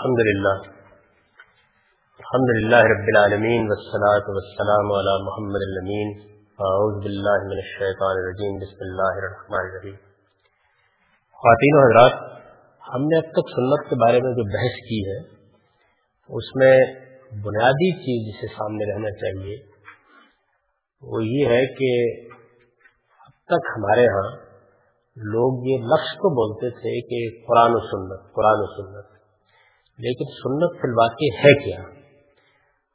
الحمد للہ الحمد للہ رب العالمین والصلاة والسلام على محمد الامین. اعوذ باللہ من الشیطان الرجیم. بسم اللہ الرحمن الرحیم. خواتین و حضرات، ہم نے اب تک سنت کے بارے میں جو بحث کی ہے، اس میں بنیادی چیز جسے سامنے رہنا چاہیے، وہ یہ ہے کہ اب تک ہمارے ہاں لوگ یہ لفظ تو بولتے تھے کہ قرآن و سنت، قرآن و سنت۔ لیکن سنت فی الواقع ہے کیا؟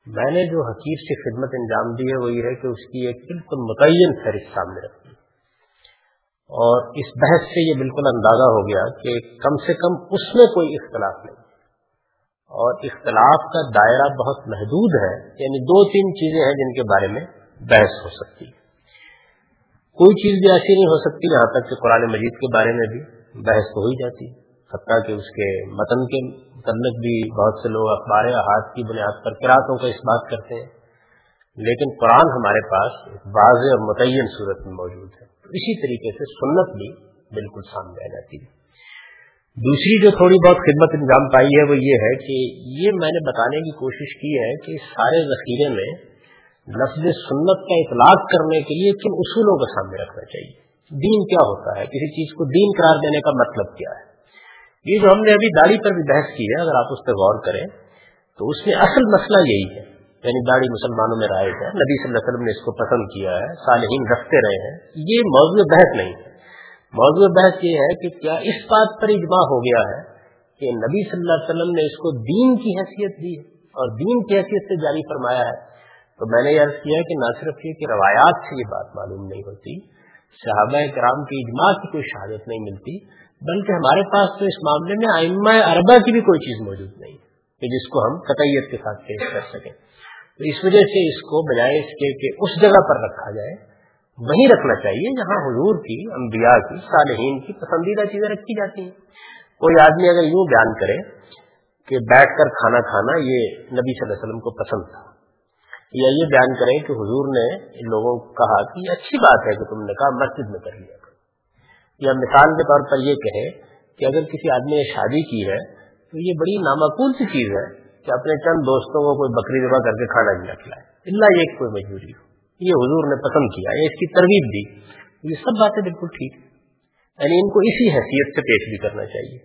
میں نے جو حقیق سے خدمت انجام دی ہے وہ یہ ہے کہ اس کی ایک بالکل متعین فہرست سامنے رکھی اور اس بحث سے یہ بالکل اندازہ ہو گیا کہ کم سے کم اس میں کوئی اختلاف نہیں۔ اور اختلاف کا دائرہ بہت محدود ہے یعنی دو تین چیزیں ہیں جن کے بارے میں بحث ہو سکتی۔ کوئی چیز بھی ایسی نہیں ہو سکتی یہاں تک کہ قرآن مجید کے بارے میں بھی بحث تو ہو ہی جاتی۔ ہے حتیٰ کہ اس کے متن کے متعلق بھی بہت سے لوگ اخبار احاط کی بنیاد پر کراطوں کا اس بات کرتے ہیں۔ لیکن قرآن ہمارے پاس ایک واضح اور متعین صورت میں موجود ہے۔ تو اسی طریقے سے سنت بھی بالکل سامنے آ جاتی ہے۔ دوسری جو تھوڑی بہت خدمت انجام پائی ہے وہ یہ ہے کہ یہ میں نے بتانے کی کوشش کی ہے کہ سارے ذخیرے میں لفظ سنت کا اطلاق کرنے کے لیے کن اصولوں کا سامنے رکھنا چاہیے۔ دین کیا ہوتا ہے؟ کسی چیز کو دین قرار دینے کا مطلب کیا ہے؟ یہ جو ہم نے ابھی داڑھی پر بھی بحث کی ہے، اگر آپ اس پہ غور کریں، تو اس میں اصل مسئلہ یہی ہے۔ یعنی داڑھی مسلمانوں میں رائے ہے۔ نبی صلی اللہ علیہ وسلم نے اس کو پسند کیا ہے، صالحین رکھتے رہے ہیں۔ یہ موضوع بحث نہیں ہے۔ موضوع بحث یہ ہے کہ کیا اس بات پر اجماع ہو گیا ہے کہ نبی صلی اللہ علیہ وسلم نے اس کو دین کی حیثیت دی ہے اور دین کی حیثیت سے جاری فرمایا ہے۔ تو میں نے یہ عرض کیا کہ نہ صرف یہ کہ روایات سے یہ بات معلوم نہیں ہوتی، صحابہ کرام کی اجماع کی کوئی شہادت نہیں ملتی بلکہ ہمارے پاس تو اس معاملے میں آئمہ اربا کی بھی کوئی چیز موجود نہیں کہ جس کو ہم قطعیت کے ساتھ پیش کر سکیں۔ تو اس وجہ سے اس کو بجائے اس کے کہ اس جگہ پر رکھا جائے، وہیں رکھنا چاہیے جہاں حضور کی، انبیاء کی، صالحین کی پسندیدہ چیزیں رکھی جاتی ہیں۔ کوئی آدمی اگر یوں بیان کرے کہ بیٹھ کر کھانا کھانا یہ نبی صلی اللہ علیہ وسلم کو پسند تھا، یا یہ بیان کریں کہ حضور نے لوگوں کو کہا کہ یہ اچھی بات ہے کہ تم نے کہا مسجد میں کر لیا۔ یا مثال کے طور پر یہ کہے کہ اگر کسی آدمی نے شادی کی ہے تو یہ بڑی نامعقول سی چیز ہے کہ اپنے چند دوستوں کو کوئی بکری دبا کر کے کھانا بھی نہ کھلائے۔ اللہ یہ کوئی مجبوری ہو۔ یہ حضور نے پسند کیا یا اس کی ترغیب دی۔ یہ سب باتیں بالکل ٹھیک یعنی ان کو اسی حیثیت سے پیش بھی کرنا چاہیے۔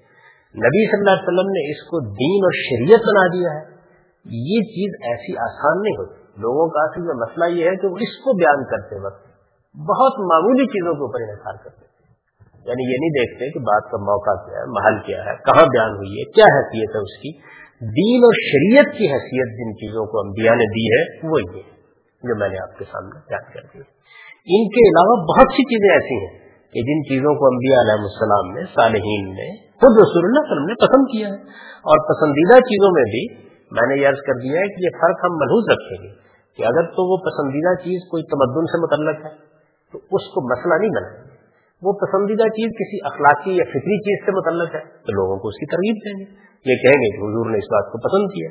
نبی صلی اللہ علیہ وسلم نے اس کو دین اور شریعت بنا دیا ہے۔ یہ چیز ایسی آسان نہیں ہوتی۔ لوگوں کا اصل میں مسئلہ یہ ہے کہ وہ اس کو بیان کرتے وقت بہت معمولی چیزوں کے اوپر انحصار کرتے۔ یعنی یہ نہیں دیکھتے کہ بات کا موقع کیا ہے، محل کیا ہے، کہاں بیان ہوئی ہے، کیا حیثیت ہے اس کی۔ دین اور شریعت کی حیثیت جن چیزوں کو انبیاء نے دی ہے، وہ یہ جو میں نے آپ کے سامنے بیان کر دی۔ ان کے علاوہ بہت سی چیزیں ایسی ہیں کہ جن چیزوں کو انبیاء علیہ السلام نے، صالحین نے، خود رسول اللہ وسلم نے پسند کیا ہے۔ اور پسندیدہ چیزوں میں بھی میں نے یہ عرض کر دیا ہے کہ یہ فرق ہم محوظ رکھیں گے کہ اگر تو وہ پسندیدہ چیز کوئی تمدن سے متعلق ہے، تو اس کو مسئلہ نہیں بنائیں گے۔ وہ پسندیدہ چیز کسی اخلاقی یا فطری چیز سے متعلق ہے، تو لوگوں کو اس کی ترغیب دیں گے۔ یہ کہیں گے کہ حضور نے اس بات کو پسند کیا۔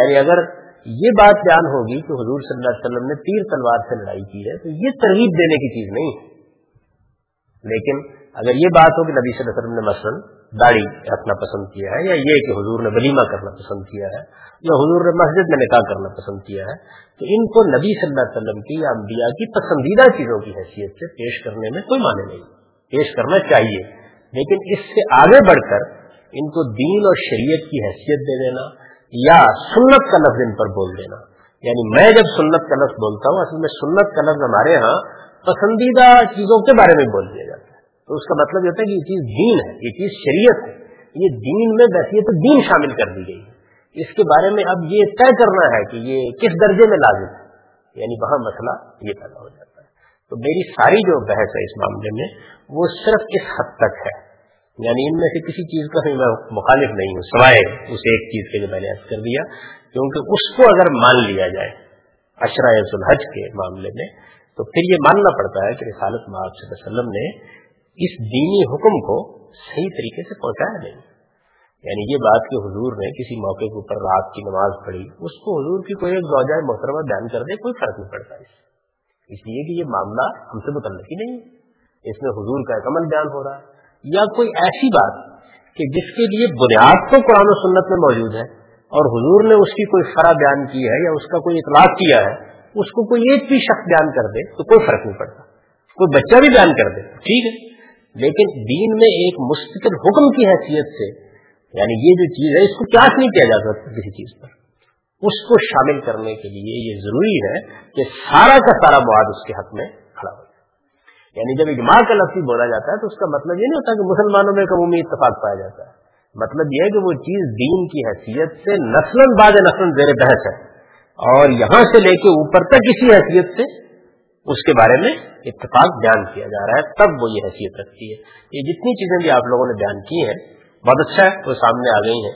یعنی اگر یہ بات بیان ہوگی کہ حضور صلی اللہ علیہ وسلم نے تیر تلوار سے لڑائی کی ہے، تو یہ ترغیب دینے کی چیز نہیں۔ ہے لیکن اگر یہ بات ہو کہ نبی صلی اللہ علیہ وسلم نے مثلاً داڑھی رکھنا پسند کیا ہے، یا یہ کہ حضور نے ولیمہ کرنا پسند کیا ہے، یا حضور نے مسجد میں نکاح کرنا پسند کیا ہے، تو ان کو نبی صلی اللہ علیہ وسلم کی یا انبیاء کی پسندیدہ چیزوں کی حیثیت سے پیش کرنے میں کوئی معنی نہیں۔ پیش کرنا چاہیے۔ لیکن اس سے آگے بڑھ کر ان کو دین اور شریعت کی حیثیت دے دینا یا سنت کا لفظ ان پر بول دینا۔ یعنی میں جب سنت کا لفظ بولتا ہوں، اصل میں سنت کا لفظ ہمارے ہاں پسندیدہ چیزوں کے بارے میں بول دیا جاتا ہے۔ تو اس کا مطلب یہ ہوتا ہے کہ یہ چیز دین ہے، یہ چیز شریعت ہے۔ یہ دین میں بحثیت دین شامل کر دی گئی ہے۔ اس کے بارے میں اب یہ طے کرنا ہے کہ یہ کس درجے میں لازم ہے۔ یعنی وہاں مسئلہ یہ پیدا ہو جاتا ہے تو میری ساری جو بحث ہے اس معاملے میں وہ صرف اس حد تک ہے۔ یعنی ان میں سے کسی چیز کا میں مخالف نہیں ہوں، سوائے اس ایک چیز کے جو میں نے عرض کر دیا، کیونکہ اس کو اگر مان لیا جائے اشرا الحج کے معاملے میں، تو پھر یہ ماننا پڑتا ہے کہ رسالت محب صلی اللہ علیہ وسلم نے اس دینی حکم کو صحیح طریقے سے پہنچایا نہیں۔ یعنی یہ بات کہ حضور نے کسی موقع کے اوپر رات کی نماز پڑھی، اس کو حضور کی کوئی ایک زوجہ محترمہ بیان کر دے، کوئی فرق نہیں پڑتا اس اس لیے کہ یہ معاملہ ہم سے متعلق ہی نہیں ہے۔ اس میں حضور کا ایک عمل بیان ہو رہا ہے۔ یا کوئی ایسی بات کہ جس کے لیے بنیاد تو قرآن و سنت میں موجود ہے اور حضور نے اس کی کوئی فرا بیان کی ہے یا اس کا کوئی اطلاق کیا ہے، اس کو کوئی ایک بھی شخص بیان کر دے تو کوئی فرق نہیں پڑتا۔ کوئی بچہ بھی بیان کر دے ٹھیک ہے۔ لیکن دین میں ایک مستقل حکم کی حیثیت سے یعنی یہ جو چیز ہے، اس کو کیا نہیں کیا جا سکتا کسی چیز پر؟ اس کو شامل کرنے کے لیے یہ ضروری ہے کہ سارا کا سارا مواد اس کے حق میں کھڑا ہو جائے۔ یعنی جب اجماع کا لفظ بولا جاتا ہے تو اس کا مطلب یہ نہیں ہوتا کہ مسلمانوں میں عمومی اتفاق پایا جاتا ہے۔ مطلب یہ ہے کہ وہ چیز دین کی حیثیت سے نسل بعد نسل زیر بحث ہے۔ اور یہاں سے لے کے اوپر تک اسی حیثیت سے اس کے بارے میں اتفاق بیان کیا جا رہا ہے، تب وہ یہ حیثیت رکھتی ہے۔ یہ جتنی چیزیں بھی آپ لوگوں نے بیان کی ہیں، بہت اچھا ہے، وہ سامنے آ گئی ہیں۔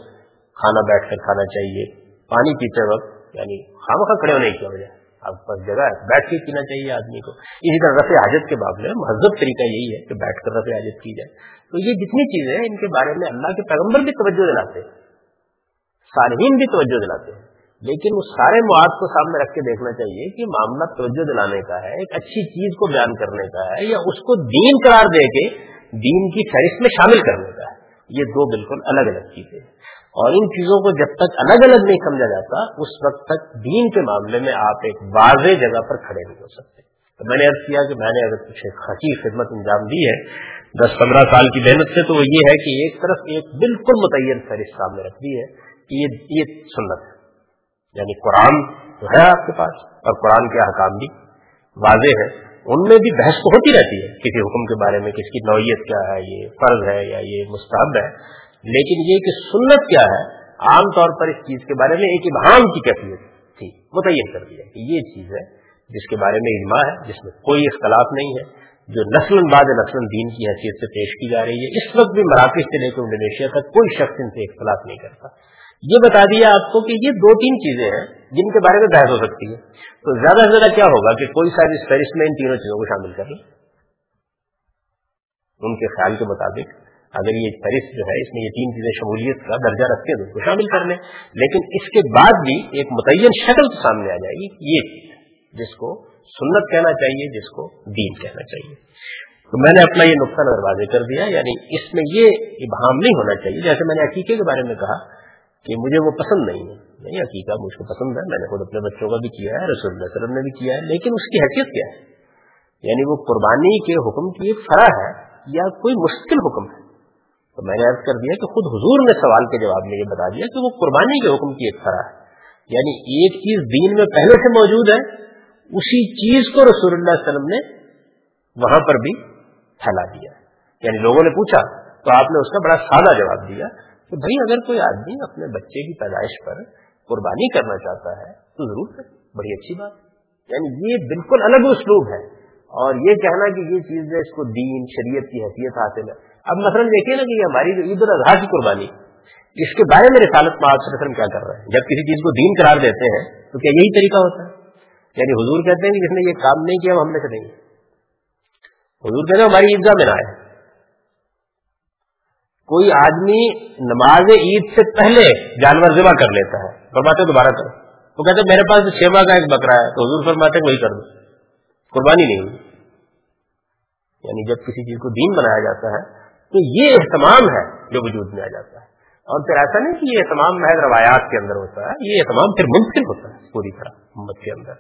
کھانا بیٹھ کر کھانا چاہیے۔ پانی پیتے وقت یعنی خام خواہ کھڑے ہونے کی وجہ، آپ پاس جگہ ہے، بیٹھ کے پینا چاہیے آدمی کو۔ اسی طرح رفع حاجت کے معاملے میں مہذب طریقہ یہی ہے کہ بیٹھ کر رفع حاجت کی جائے۔ تو یہ جتنی چیزیں ہیں، ان کے بارے میں اللہ کے پیغمبر بھی توجہ دلاتے ہیں بھی توجہ دلاتے ہیں۔ لیکن اس سارے مواد کو سامنے رکھ کے دیکھنا چاہیے کہ معاملہ توجہ دلانے کا ہے، ایک اچھی چیز کو بیان کرنے کا ہے، یا اس کو دین قرار دے کے دین کی فہرست میں شامل کرنے کا ہے۔ یہ دو بالکل الگ الگ چیزیں اور ان چیزوں کو جب تک الگ الگ نہیں سمجھا جاتا، اس وقت تک دین کے معاملے میں آپ ایک واضح جگہ پر کھڑے نہیں ہو سکتے۔ تو میں نے عرض کیا کہ میں نے اگر کچھ خاصی خدمت انجام دی ہے دس پندرہ سال کی محنت سے، تو وہ یہ ہے کہ ایک طرف ایک بالکل متعین فہرست سامنے رکھ دی ہے کہ یہ یہ سنت ہے۔ یعنی قرآن تو ہے آپ کے پاس اور قرآن کے حکام بھی واضح ہے ان میں بھی بحث تو ہوتی رہتی ہے کسی حکم کے بارے میں کس کی نوعیت کیا ہے، یہ فرض ہے یا یہ مستحب ہے۔ لیکن یہ کہ سنت کیا ہے، عام طور پر اس چیز کے بارے میں ایک ابہام کی کیفیت تھی، متعین کر دیا کہ یہ چیز ہے جس کے بارے میں اجماع ہے، جس میں کوئی اختلاف نہیں ہے، جو نسل بعد نسل دین کی حیثیت سے پیش کی جا رہی ہے، اس وقت بھی مراکز سے لے کے انڈونیشیا تک کوئی شخص ان سے اختلاف نہیں کرتا۔ یہ بتا دیا آپ کو کہ یہ دو تین چیزیں ہیں جن کے بارے میں بحث ہو سکتی ہے۔ تو زیادہ سے زیادہ کیا ہوگا کہ کوئی سا اس فہرست میں ان تینوں چیزوں کو شامل کر لیں ان کے خیال کے مطابق اگر یہ فہرست جو ہے اس میں یہ تین چیزیں شمولیت کا درجہ رکھتے ہیں تو اس کو شامل کر لیں۔ لیکن اس کے بعد بھی ایک متعین شکل سامنے آ جائے گی یہ جس کو سنت کہنا چاہیے جس کو دین کہنا چاہیے۔ تو میں نے اپنا یہ نقطہ نظر واضح کر دیا یعنی اس میں یہ ابہام نہیں ہونا چاہیے جیسے میں نے عقیقے کے بارے میں کہا کہ مجھے وہ پسند نہیں ہے۔ نہیں عقیقہ مجھ کو پسند ہے میں نے خود اپنے بچوں کا بھی کیا ہے رسول اللہ وسلم نے بھی کیا ہے لیکن اس کی حیثیت کیا ہے؟ یعنی وہ قربانی کے حکم کی ایک فرا ہے یا کوئی مشکل حکم ہے؟ تو میں نے عرض کر دیا کہ خود حضور نے سوال کے جواب میں یہ بتا دیا کہ وہ قربانی کے حکم کی ایک طرح ہے۔ یعنی ایک چیز دین میں پہلے سے موجود ہے، اسی چیز کو رسول اللہ علیہ وسلم نے وہاں پر بھی پھیلا دیا۔ یعنی لوگوں نے پوچھا، تو آپ نے اس کا بڑا سادہ جواب دیا کہ بھائی، اگر کوئی آدمی اپنے بچے کی پیدائش پر قربانی کرنا چاہتا ہے، تو ضرور کرے بڑی اچھی بات۔ یعنی یہ بالکل الگ اسلوب ہے۔ اور یہ کہنا کہ یہ چیز ہے، اس کو دین، شریعت کی حیثیت حاصل ہے۔ اب مثلا دیکھیے نا کہ ہماری جو عید الاضحیٰ کی قربانی، اس کے بارے میں رسالت میں آپ وسلم کیا کر رہے ہیں؟ جب کسی چیز کو دین قرار دیتے ہیں، تو کیا یہی طریقہ ہوتا ہے؟ یعنی حضور کہتے ہیں کہ جس نے یہ کام نہیں کیا، وہ ہم نے سے نہیں حضور کہتے ہیں ہماری عیدگاہ میں نہ آئے۔ کوئی آدمی نماز عید سے پہلے جانور ذبح کر لیتا ہے، فرماتے دوبارہ کرو۔ وہ کہتے ہیں میرے پاس چھ ماہ کا ایک بکرا ہے، تو حضور فرماتے وہی کر دو۔ قربانی نہیں ہوئی۔ یعنی جب کسی چیز کو دین بنایا جاتا ہے تو یہ اہتمام ہے جو وجود میں آ جاتا ہے۔ اور پھر ایسا نہیں کہ یہ اہتمام محض روایات کے اندر ہوتا ہے، یہ اہتمام پھر منتقل ہوتا ہے پوری طرح امت کے اندر۔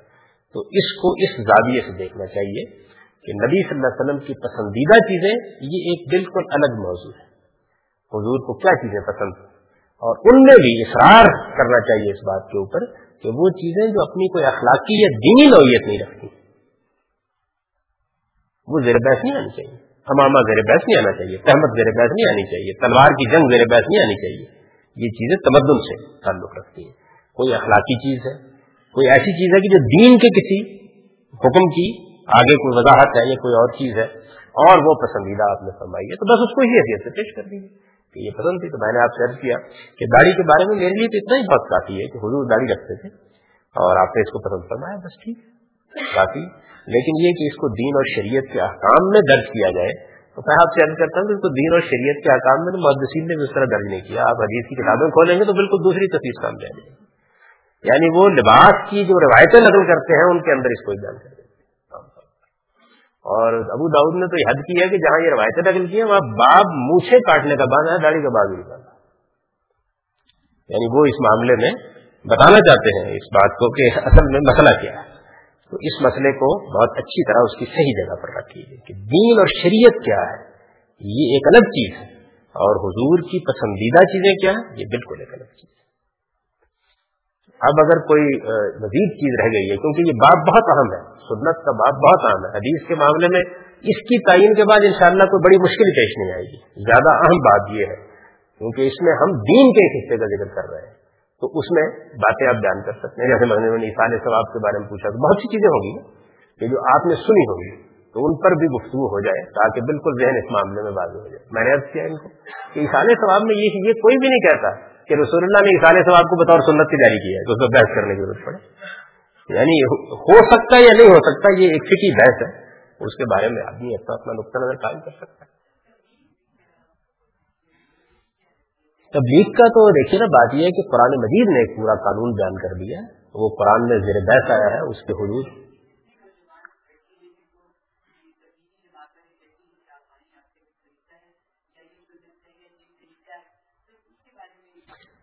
تو اس کو اس زاویے سے دیکھنا چاہیے کہ نبی صلی اللہ علیہ وسلم کی پسندیدہ چیزیں، یہ ایک بالکل الگ موضوع ہے۔ حضور کو کیا چیزیں پسند اور ان میں بھی اصرار کرنا چاہیے اس بات کے اوپر کہ وہ چیزیں جو اپنی کوئی اخلاقی یا دینی نوعیت نہیں رکھتی، وہ زیر بحث نہیں آنی چاہیے۔ ہمامہ زیر بحث نہیں آنا چاہیے، تحمد زیر بحث نہیں آنی چاہیے، تلوار کی جنگ زیر بحث نہیں آنی چاہیے۔ یہ چیزیں تمدن سے تعلق رکھتی ہیں۔ کوئی اخلاقی چیز ہے، کوئی ایسی چیز ہے کہ جو دین کے کسی حکم کی آگے کوئی وضاحت ہے یا کوئی اور چیز ہے اور وہ پسندیدہ آپ نے فرمائی ہے، تو بس اس کو ہی حیثیت سے پیش کر دیجیے کہ یہ پسند تھی تو میں نے آپ سے عرض کیا کہ داڑھی کے بارے میں میرے لیے تو اتنا ہی بہت کافی ہے کہ حضور داڑھی رکھتے تھے اور آپ نے اس کو پسند فرمایا، بس ٹھیک۔ ہے کافی۔ لیکن یہ کہ اس کو دین اور شریعت کے احکام میں درج کیا جائے، تو میں آپ سے عرض کرتا ہوں کہ اس کو دین اور شریعت کے احکام میں محدثین نے بھی اس طرح درج نہیں کیا۔ آپ حدیث کی کتابیں کھولیں گے تو بالکل دوسری تصویر کام جائے گی۔ یعنی وہ لباس کی جو روایتیں نقل کرتے ہیں، ان کے اندر اس کو بیان کر اور ابو داؤد نے تو یہ حد کی ہے کہ جہاں یہ روایتیں نقل کی ہیں، وہاں باب موچھے کاٹنے کا بعد ہے، داڑھی کا بعد نکالا یعنی وہ اس معاملے میں بتانا چاہتے ہیں، اس بات کو کہ اصل میں مسئلہ کیا ہے۔ تو اس مسئلے کو بہت اچھی طرح اس کی صحیح جگہ پر رکھیے کہ دین اور شریعت کیا ہے؟ یہ ایک الگ چیز ہے۔ اور حضور کی پسندیدہ چیزیں کیا ہیں؟ یہ بالکل ایک الگ چیز ہے۔ اب اگر کوئی مزید چیز رہ گئی ہے، کیونکہ یہ بات بہت اہم ہے، سنت کا بات بہت اہم ہے، حدیث کے معاملے میں اس کی تعین کے بعد انشاءاللہ کوئی بڑی مشکل پیش نہیں آئے گی۔ زیادہ اہم بات یہ ہے، کیونکہ اس میں ہم دین کے ایک حصے کا ذکر کر رہے ہیں۔ تو اس میں باتیں آپ بیان کر سکتے ہیں۔ جیسے میں نے اصال ثواب کے بارے میں پوچھا، تو بہت سی چیزیں ہوں گی کہ جو آپ نے سنی ہوگی تو ان پر بھی گفتگو ہو جائے تاکہ بالکل ذہن اس معاملے میں واضح ہو جائے۔ میں نے عرض کیا ان کو کہ اصال ثواب میں یہ یہ کوئی بھی نہیں کہتا کہ رسول اللہ نے اصال ثواب کو بطور سنت کی جاری کیا ہے تو اس کو بحث کرنے کی ضرورت پڑے۔ یعنی ہو سکتا ہے یا نہیں ہو سکتا، یہ ایک فکی بحث ہے۔ اس کے بارے میں آدمی اپنا اپنا نقطہ نظر قائم کر سکتا ہے۔ تبلیغ کا تو دیکھیے نا، بات یہ ہے کہ قرآن مجید نے ایک پورا قانون بیان کر دیا ہے۔ وہ قرآن میں زیر بحث آیا ہے، اس کے حدود۔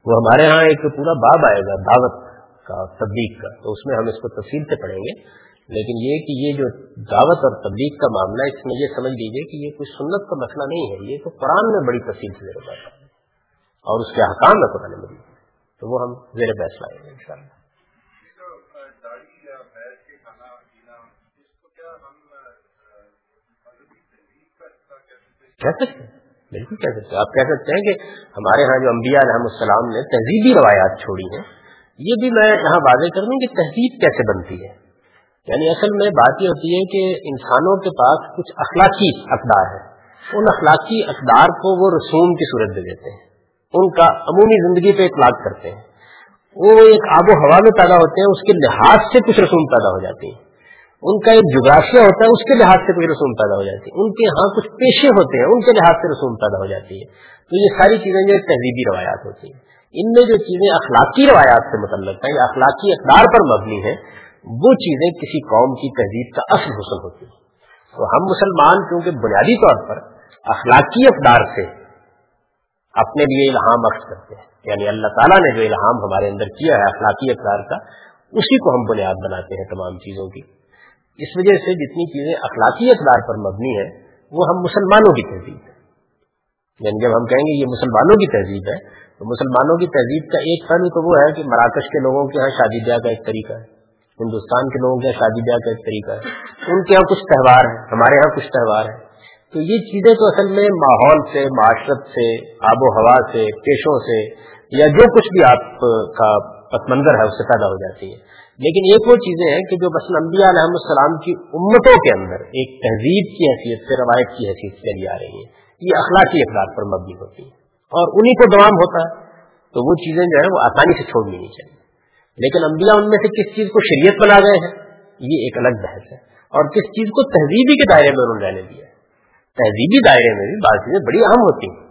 وہ ہمارے ہاں ایک پورا باب آئے گا، دعوت کا، تبلیغ کا۔ تو اس میں ہم اس کو تفصیل سے پڑھیں گے۔ لیکن یہ کہ یہ جو دعوت اور تبلیغ کا معاملہ اس میں یہ سمجھ لیجیے کہ یہ کوئی سنت کا مسئلہ نہیں ہے، یہ تو قرآن میں بڑی تفصیل سے میرے پاس اور اس کے حکام میں قرآن مجید تو وہ ہم زیر بحث لائیں گے ان شاء اللہ کہہ سکتے ہیں؟ بالکل کہہ سکتے ہیں۔ آپ کہہ سکتے ہیں کہ ہمارے ہاں جو انبیاء علیہ السلام نے تہذیبی روایات چھوڑی ہیں، یہ بھی میں یہاں واضح کر دوں کہ تہذیب کیسے بنتی ہے۔ یعنی اصل میں بات یہ ہوتی ہے کہ انسانوں کے پاس کچھ اخلاقی اقدار ہے ان اخلاقی اقدار کو وہ رسوم کی صورت دے دیتے ہیں۔ ان کا عمومی زندگی پہ اطلاق کرتے ہیں۔ وہ ایک آب و ہوا میں پیدا ہوتے ہیں، اس کے لحاظ سے کچھ رسوم پیدا ہو جاتی ہیں۔ ان کا ایک جغرافیہ ہوتا ہے، اس کے لحاظ سے کوئی رسوم پیدا ہو جاتی ہے ان کے ہاں کچھ پیشے ہوتے ہیں، ان کے لحاظ سے رسوم پیدا ہو جاتی ہے تو یہ ساری چیزیں جو تہذیبی روایات ہوتی ہیں۔ ان میں جو چیزیں اخلاقی روایات سے متعلق ہیں، یا اخلاقی اقدار پر مبنی ہیں، وہ چیزیں کسی قوم کی تہذیب کا اصل حسن ہوتی ہے تو ہم مسلمان، کیونکہ بنیادی طور پر اخلاقی اقدار سے اپنے لیے الہام اخذ کرتے ہیں۔ یعنی اللہ تعالیٰ نے جو الہام ہمارے اندر کیا ہے، اخلاقی اقدار کا، اسی کو ہم بنیاد بناتے ہیں تمام چیزوں کی۔ اس وجہ سے جتنی چیزیں اخلاقی اقدار پر مبنی ہیں، وہ ہم مسلمانوں کی تہذیب ہے۔ یعنی جب ہم کہیں گے یہ مسلمانوں کی تہذیب ہے، تو مسلمانوں کی تہذیب کا ایک پہلو تو وہ ہے کہ مراکش کے لوگوں کے یہاں شادی بیاہ کا ایک طریقہ ہے، ہندوستان کے لوگوں کے یہاں شادی بیاہ کا ایک طریقہ ہے۔ ان کے یہاں کچھ تہوار ہیں، ہمارے یہاں کچھ تہوار ہیں۔ تو یہ چیزیں تو اصل میں ماحول سے، معاشرت سے، آب و ہوا سے، پیشوں سے یا جو کچھ بھی آپ کا پس منظر ہے، اس سے پیدا ہو جاتی ہے۔ لیکن ایک وہ چیزیں ہیں کہ جو مثلا انبیاء علیہ السلام کی امتوں کے اندر ایک تہذیب کی حیثیت سے، روایت کی حیثیت سے چلی آ رہی ہے۔ یہ اخلاقی اخلاق پر مبنی ہوتی ہے۔ اور انہی کو دوام ہوتا ہے۔ تو وہ چیزیں جو ہے وہ آسانی سے چھوڑ لینی چاہیے۔ لیکن انبیاء ان میں سے کس چیز کو شریعت بنا گئے ہیں؟ یہ ایک الگ بحث ہے۔ اور کس چیز کو تہذیبی کے دائرے میں انہوں نے رہنے دیا ہے؟ تہذیبی دائرے میں بھی بعض چیزیں بڑی اہم ہوتی ہیں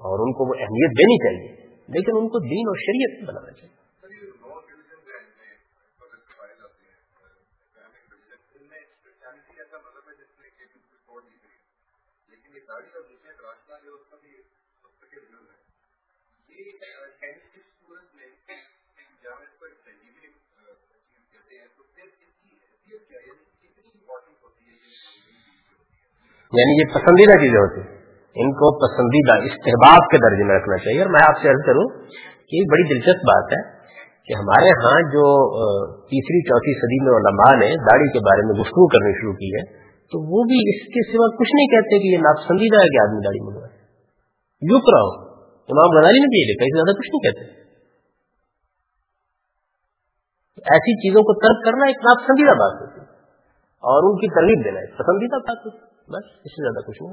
اور ان کو وہ اہمیت دینی چاہیے، لیکن ان کو دین اور شریعت بنانا چاہیے۔ یعنی یہ پسندیدہ چیزیں ہوتی ہیں۔ ان کو پسندیدہ استحباب کے درجے میں رکھنا چاہیے اور میں آپ سے عرض کروں کہ یہ بڑی دلچسپ بات ہے کہ ہمارے ہاں جو تیسری، چوتھی صدی میں علماء نے داڑھی کے بارے میں گفتگو کرنی شروع کی ہے، تو وہ بھی اس کے سوا کچھ نہیں کہتے کہ یہ ناپسندیدہ ہے کہ آدمی داڑھی منگوائے۔ یوں رہو۔ امام غزالی نے بھی یہ لکھا اس زیادہ کچھ نہیں کہتے۔ ایسی چیزوں کو ترک کرنا ایک ناپسندیدہ بات ہوتی ہے اور ان کی ترغیب دینا ایک پسندیدہ بات ہوتی ہے۔ بس، اس سے زیادہ کچھ نہیں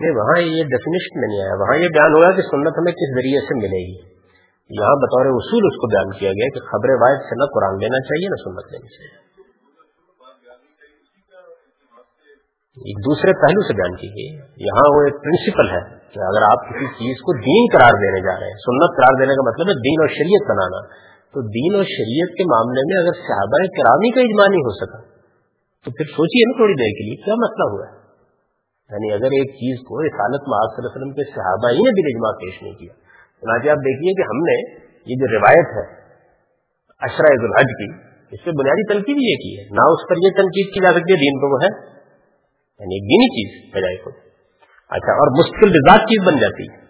نہیں، وہاں یہ ڈیفینیشن نہیں آیا۔ وہاں یہ بیان ہوا کہ سنت ہمیں کس ذریعے سے ملے گی۔ یہاں بطور اصول اس کو بیان کیا گیا کہ خبر واحد سے نہ قرآن لینا چاہیے نہ سنت لینی چاہیے۔ ایک دوسرے پہلو سے بیان کی گئی۔ یہاں وہ ایک پرنسپل ہے کہ اگر آپ کسی چیز کو دین قرار دینے جا رہے ہیں، سنت قرار دینے کا مطلب ہے دین اور شریعت بنانا۔ تو دین اور شریعت کے معاملے میں اگر صحابہ کرامی کا اجماع نہیں ہو سکا، تو پھر سوچیے نا تھوڑی دیر کے لیے کیا مسئلہ ہوا ہے۔ یعنی اگر ایک چیز کو رسالت میں صلی اللہ علیہ وسلم کے صحابہ ہی نے بھی اجماع پیش نہیں کیا چنانچہ آپ دیکھیے کہ ہم نے یہ جو روایت ہے اشرا الحج کی، اس پہ بنیادی تنقید یہ کی ہے۔ نہ اس پر یہ تنقید کی جا سکتی ہے دین پہ وہ ہے۔ یعنی ایک دینی چیز بجائے خود۔ اچھا اور مشکل بزاد چیز بن جاتی۔ ہے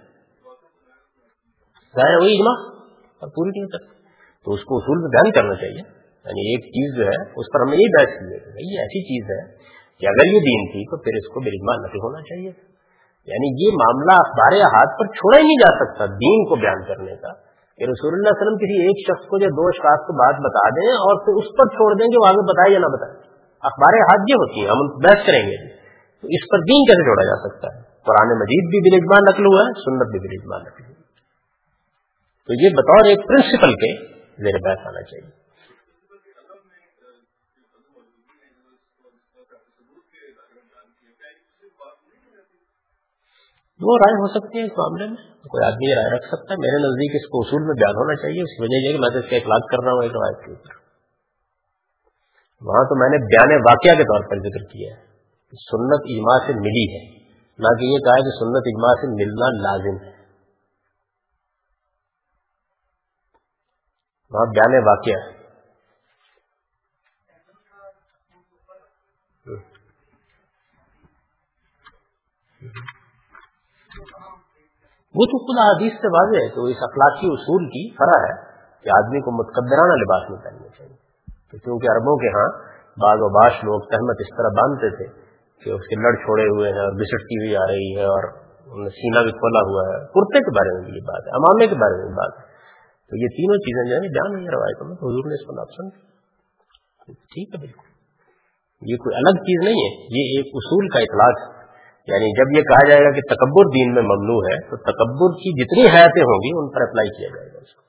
ظاہر وہی اجماع اور پوری نہیں کرتی تو اس کو اصول میں بیان کرنا چاہیے۔ یعنی ایک چیز جو ہے، اس پر ہم نے یہ بحث کی ہے کہ یہ ایسی چیز ہے کہ اگر یہ دین تھی تو پھر اس کو بے نقل ہونا چاہیے۔ یعنی یہ معاملہ اخبار ہاتھ پر چھوڑا ہی نہیں جا سکتا دین کو بیان کرنے کا کہ رسول اللہ علیہ وسلم کسی ایک شخص کو جو دو اشخاص کو بات بتا دیں اور پھر اس پر چھوڑ دیں کہ وہ آگے بتائے یا نہ بتائے۔ اخبار ہاتھ یہ ہوتی ہیں ہم بحث کریں گے۔ تو اس پر دین کیسے جوڑا جا سکتا ہے؟ قرآن مجید بھی بلجمان نقل ہوا ہے، سنت بھی بلجمان نقل ہوا تو یہ بطور ایک پرنسپل کے زیر بحث آنا چاہیے۔ دو رائے ہو سکتی ہیں اس معاملے میں؟ کوئی آدمی یہ رائے رکھ سکتا ہے، میرے نزدیک اس کو اصول میں بیان ہونا چاہیے، اس وجہ یہ کہ میں تو اس کا اخلاق کر رہا ہوں ایک روایت کے اوپر۔ وہاں تو میں نے بیان واقعہ کے طور پر ذکر کیا ہے سنت اجماع سے ملی ہے۔ نہ کہ یہ کہا کہ سنت اجماع سے ملنا لازم ہے۔ وہاں بیان واقعہ۔ ہے Mm-hmm. وہ تو خود حدیث سے واضح ہے تو اس اخلاقی اصول کی فرا ہے کہ آدمی کو متقبرانہ لباس میں پہننا چاہیے۔ کیونکہ عربوں کے ہاں بعض و باش لوگ تحمت اس طرح باندھتے تھے کہ اس کے لڑ چھوڑے ہوئے ہیں اور بسٹتی ہوئی آ رہی ہے اور سینا بھی کھولا ہوا ہے۔ کرتے کے بارے میں بھی یہ بات ہے، امامے کے بارے میں بھی بات ہے۔ تو یہ تینوں چیزیں جو ہے جان ہوئی روایتوں میں حضور نے اس کو ناپسند ٹھیک ہے، بالکل۔ یہ کوئی الگ چیز نہیں ہے، یہ ایک اصول کا اطلاق ہے۔ یعنی جب یہ کہا جائے گا کہ تکبر دین میں ممنوع ہے، تو تکبر کی جتنی حیاتیں ہوں گی، ان پر اپلائی کیا جائے گا اس کو۔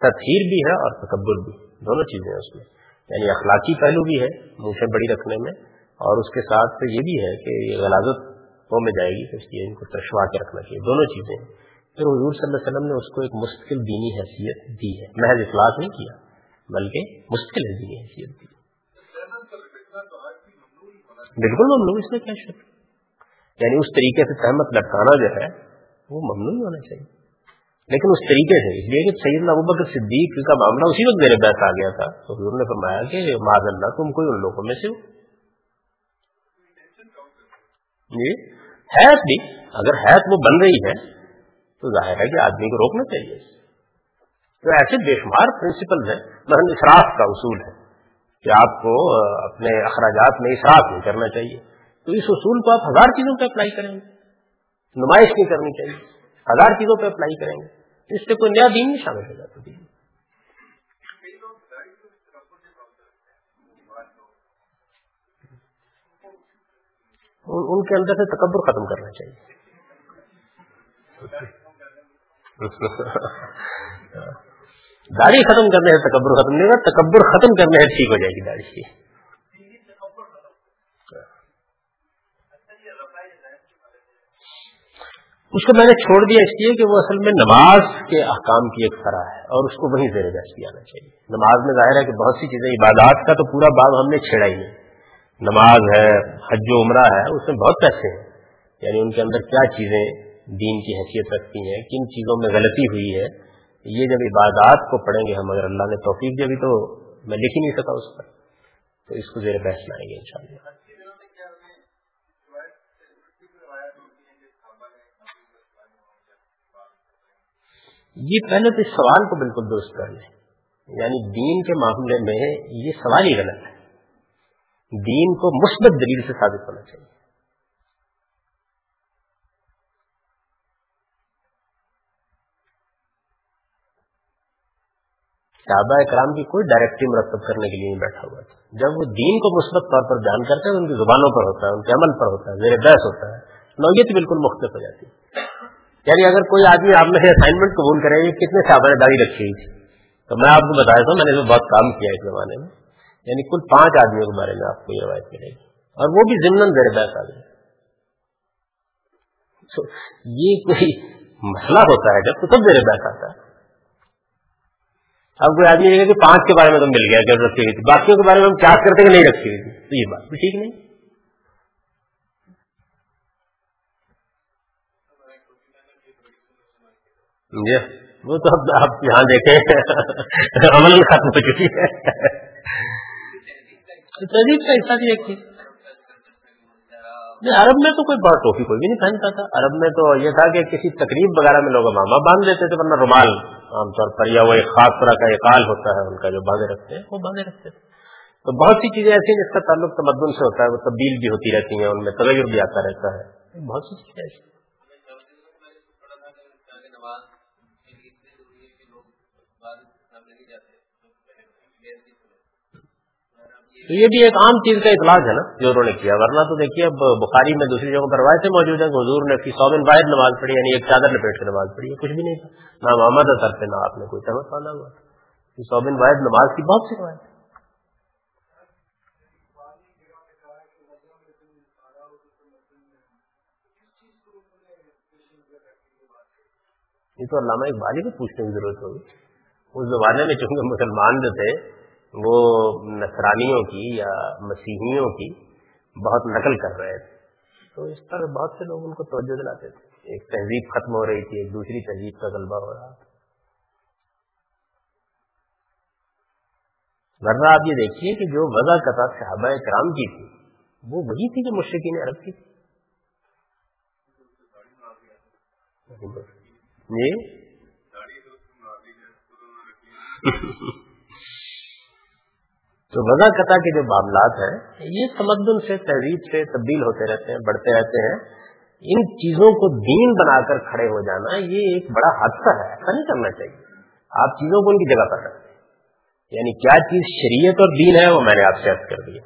تطہیر بھی ہے اور تکبر بھی، دونوں چیزیں ہیں اس میں۔ یعنی اخلاقی پہلو بھی ہے، منہ سے بڑی رکھنے میں، اور اس کے ساتھ یہ بھی ہے کہ یہ غلازت میں جائے گی، تو اس لیے ان کو ترشوا کے رکھنا چاہیے۔ دونوں چیزیں پھر حضور صلی اللہ علیہ وسلم نے اس کو ایک مستقل دینی حیثیت دی ہے۔ محض اخلاق نہیں کیا، بلکہ مستقل دینی حیثیت دی۔ بالکل ممنوع، اس میں کیا شک؟ یعنی اس طریقے سے سہمت لٹکانا جو ہے، وہ ممنوع ہونا چاہیے۔ لیکن اس طریقے سے، اس لیے کہ سید بکر صدیق کا معاملہ اسی وقت میرے بحث آ گیا تھا۔ تو حضور نے فرمایا کہ معذ اللہ تم کوئی ان لوگوں میں سے۔ ہو جی حیث بھی، اگر حیث وہ بن رہی ہے تو ظاہر ہے کہ آدمی کو روکنا چاہیے تو ایسے بے شمار پرنسپل ہیں۔ مثلاً اصراف کا اصول ہے کہ آپ کو اپنے اخراجات میں اصراف نہیں کرنا چاہیے۔ تو اس اصول کو آپ ہزار چیزوں پہ اپلائی کریں گے۔ نمائش نہیں کرنی چاہیے۔ ہزار چیزوں پہ اپلائی کریں گے۔ اس سے کوئی نیا دین نہیں شامل ہو جاتا۔ دین ان کے اندر سے تکبر ختم کرنا چاہیے۔ داڑھی ختم کرنے سے تکبر ختم نہیں ہوگا، تکبر ختم کرنے سے ٹھیک ہو جائے گی داڑھی اس کو میں نے چھوڑ دیا اس لیے کہ وہ اصل میں نماز کے احکام کی ایک طرح ہے اور اس کو وہیں زیر بحث کیا جانا چاہیے۔ نماز میں ظاہر ہے کہ بہت سی چیزیں، عبادات کا تو پورا باب ہم نے چھیڑا ہی نہیں۔ نماز ہے، حج و عمرہ ہے، اس میں بہت پیسے ہیں۔ یعنی ان کے اندر کیا چیزیں دین کی حیثیت رکھتی ہیں، کن چیزوں میں غلطی ہوئی ہے، یہ جب عبادات کو پڑھیں گے ہم، اگر اللہ نے توفیق دی ابھی تو میں لکھ ہی نہیں سکا اس پر۔ تو اس کو زیر بحث لائیں گے ان شاء اللہ۔ یہ پہلے تو اس سوال کو بالکل درست کر لیں یعنی دین کے معاملے میں یہ سوال ہی غلط ہے۔ دین کو مثبت دلیل سے ثابت ہونا چاہیے۔ صحابہ کرام کی کوئی ڈائریکٹری مرتب کرنے کے لیے نہیں بیٹھا ہوا تھا۔ جب وہ دین کو مثبت طور پر بیان کرتے ہیں، ان کی زبانوں پر ہوتا ہے، ان کے عمل پر ہوتا ہے، زیر بحث ہوتا ہے، نوعیت بالکل مختلف ہو جاتی ہے۔ یعنی اگر کوئی آدمی آپ میں سے اسائنمنٹ قبول کرے گی کتنے صحابہ نے داڑھی رکھی ہوئی تھی؟ تو میں آپ کو بتایا تھا، میں نے بہت کام کیا اس زمانے میں۔ یعنی کل پانچ آدمیوں کے بارے میں آپ کو یہ روایت ملے گی۔ اور وہ بھی ضمن زیر بحث آدمی یہ کوئی مسئلہ ہوتا ہے جب تو سب زیر بحث آتا ہے۔ اب کوئی آدمی کہ پانچ کے بارے میں تو مل گیا، جب رکھی ہوئی تھی باقیوں کے بارے میں ہم چارج کرتے کہ نہیں رکھی ہوئی تھی تو یہ بات بھی ٹھیک نہیں۔ جی وہ تو اب آپ یہاں دیکھیں۔ عمل ختم ہو چکی ہے۔ تہذیب کا حصہ بھی ایک چیز عرب میں تو کوئی بڑا ٹوپی کوئی بھی نہیں پہنتا تھا۔ عرب میں تو یہ تھا کہ کسی تقریب وغیرہ میں لوگ ماما باندھ دیتے تھے، ورنہ رومال عام طور پر یا وہ ایک خاص طرح کا اقال ہوتا ہے، ان کا جو باندھے رکھتے ہیں، وہ باندھے رکھتے تھے۔ تو بہت سی چیزیں ایسی ہیں جس کا تعلق تمدن سے ہوتا ہے، وہ تبدیل بھی ہوتی رہتی ہیں، ان میں تغیر بھی آتا رہتا ہے۔ بہت سی چیزیں ایسی تو یہ بھی ایک عام چیز کا اطلاع ہے نا جو انہوں نے کیا، ورنہ تو دیکھیے اب بخاری میں دوسری جگہوں پر روایتیں موجود ہیں حضور نے سوبن واحد نماز پڑھی یعنی ایک چادر لپیٹ کے نماز پڑھی ہے کچھ بھی نہیں تھا۔ نہ محمد اثر پہ، نہ آپ نے کوئی تحمد پانا ہوا سوبن واحد نماز کی بہت سی روایت یہ تو علامہ اقبال ہی کو پوچھنے کی ضرورت ہوگی۔ اس زمانے میں چونکہ مسلمان جو تھے وہ نصرانیوں کی یا مسیحیوں کی بہت نقل کر رہے تھے۔ تو اس پر بہت سے لوگ ان کو توجہ دلاتے تھے۔ ایک تہذیب ختم ہو رہی تھی ایک دوسری تہذیب کا غلبہ ہو رہا تھا۔ ورنہ آپ یہ دیکھیے کہ جو وضع قطع صحابہ کرام کی تھی وہ وہی تھی جو مشرقین عرب کی تھی۔ جی تو وضع قطع کے جو معاملات ہیں، یہ تمدن سے، تہذیب سے تبدیل ہوتے رہتے ہیں، بڑھتے رہتے ہیں۔ ان چیزوں کو دین بنا کر کھڑے ہو جانا، یہ ایک بڑا حادثہ ہے۔ ایسا نہیں کرنا چاہیے۔ آپ چیزوں کو ان کی جگہ پر رکھیں۔ یعنی کیا چیز شریعت اور دین ہے، وہ میں نے آپ سے عرض کر دیا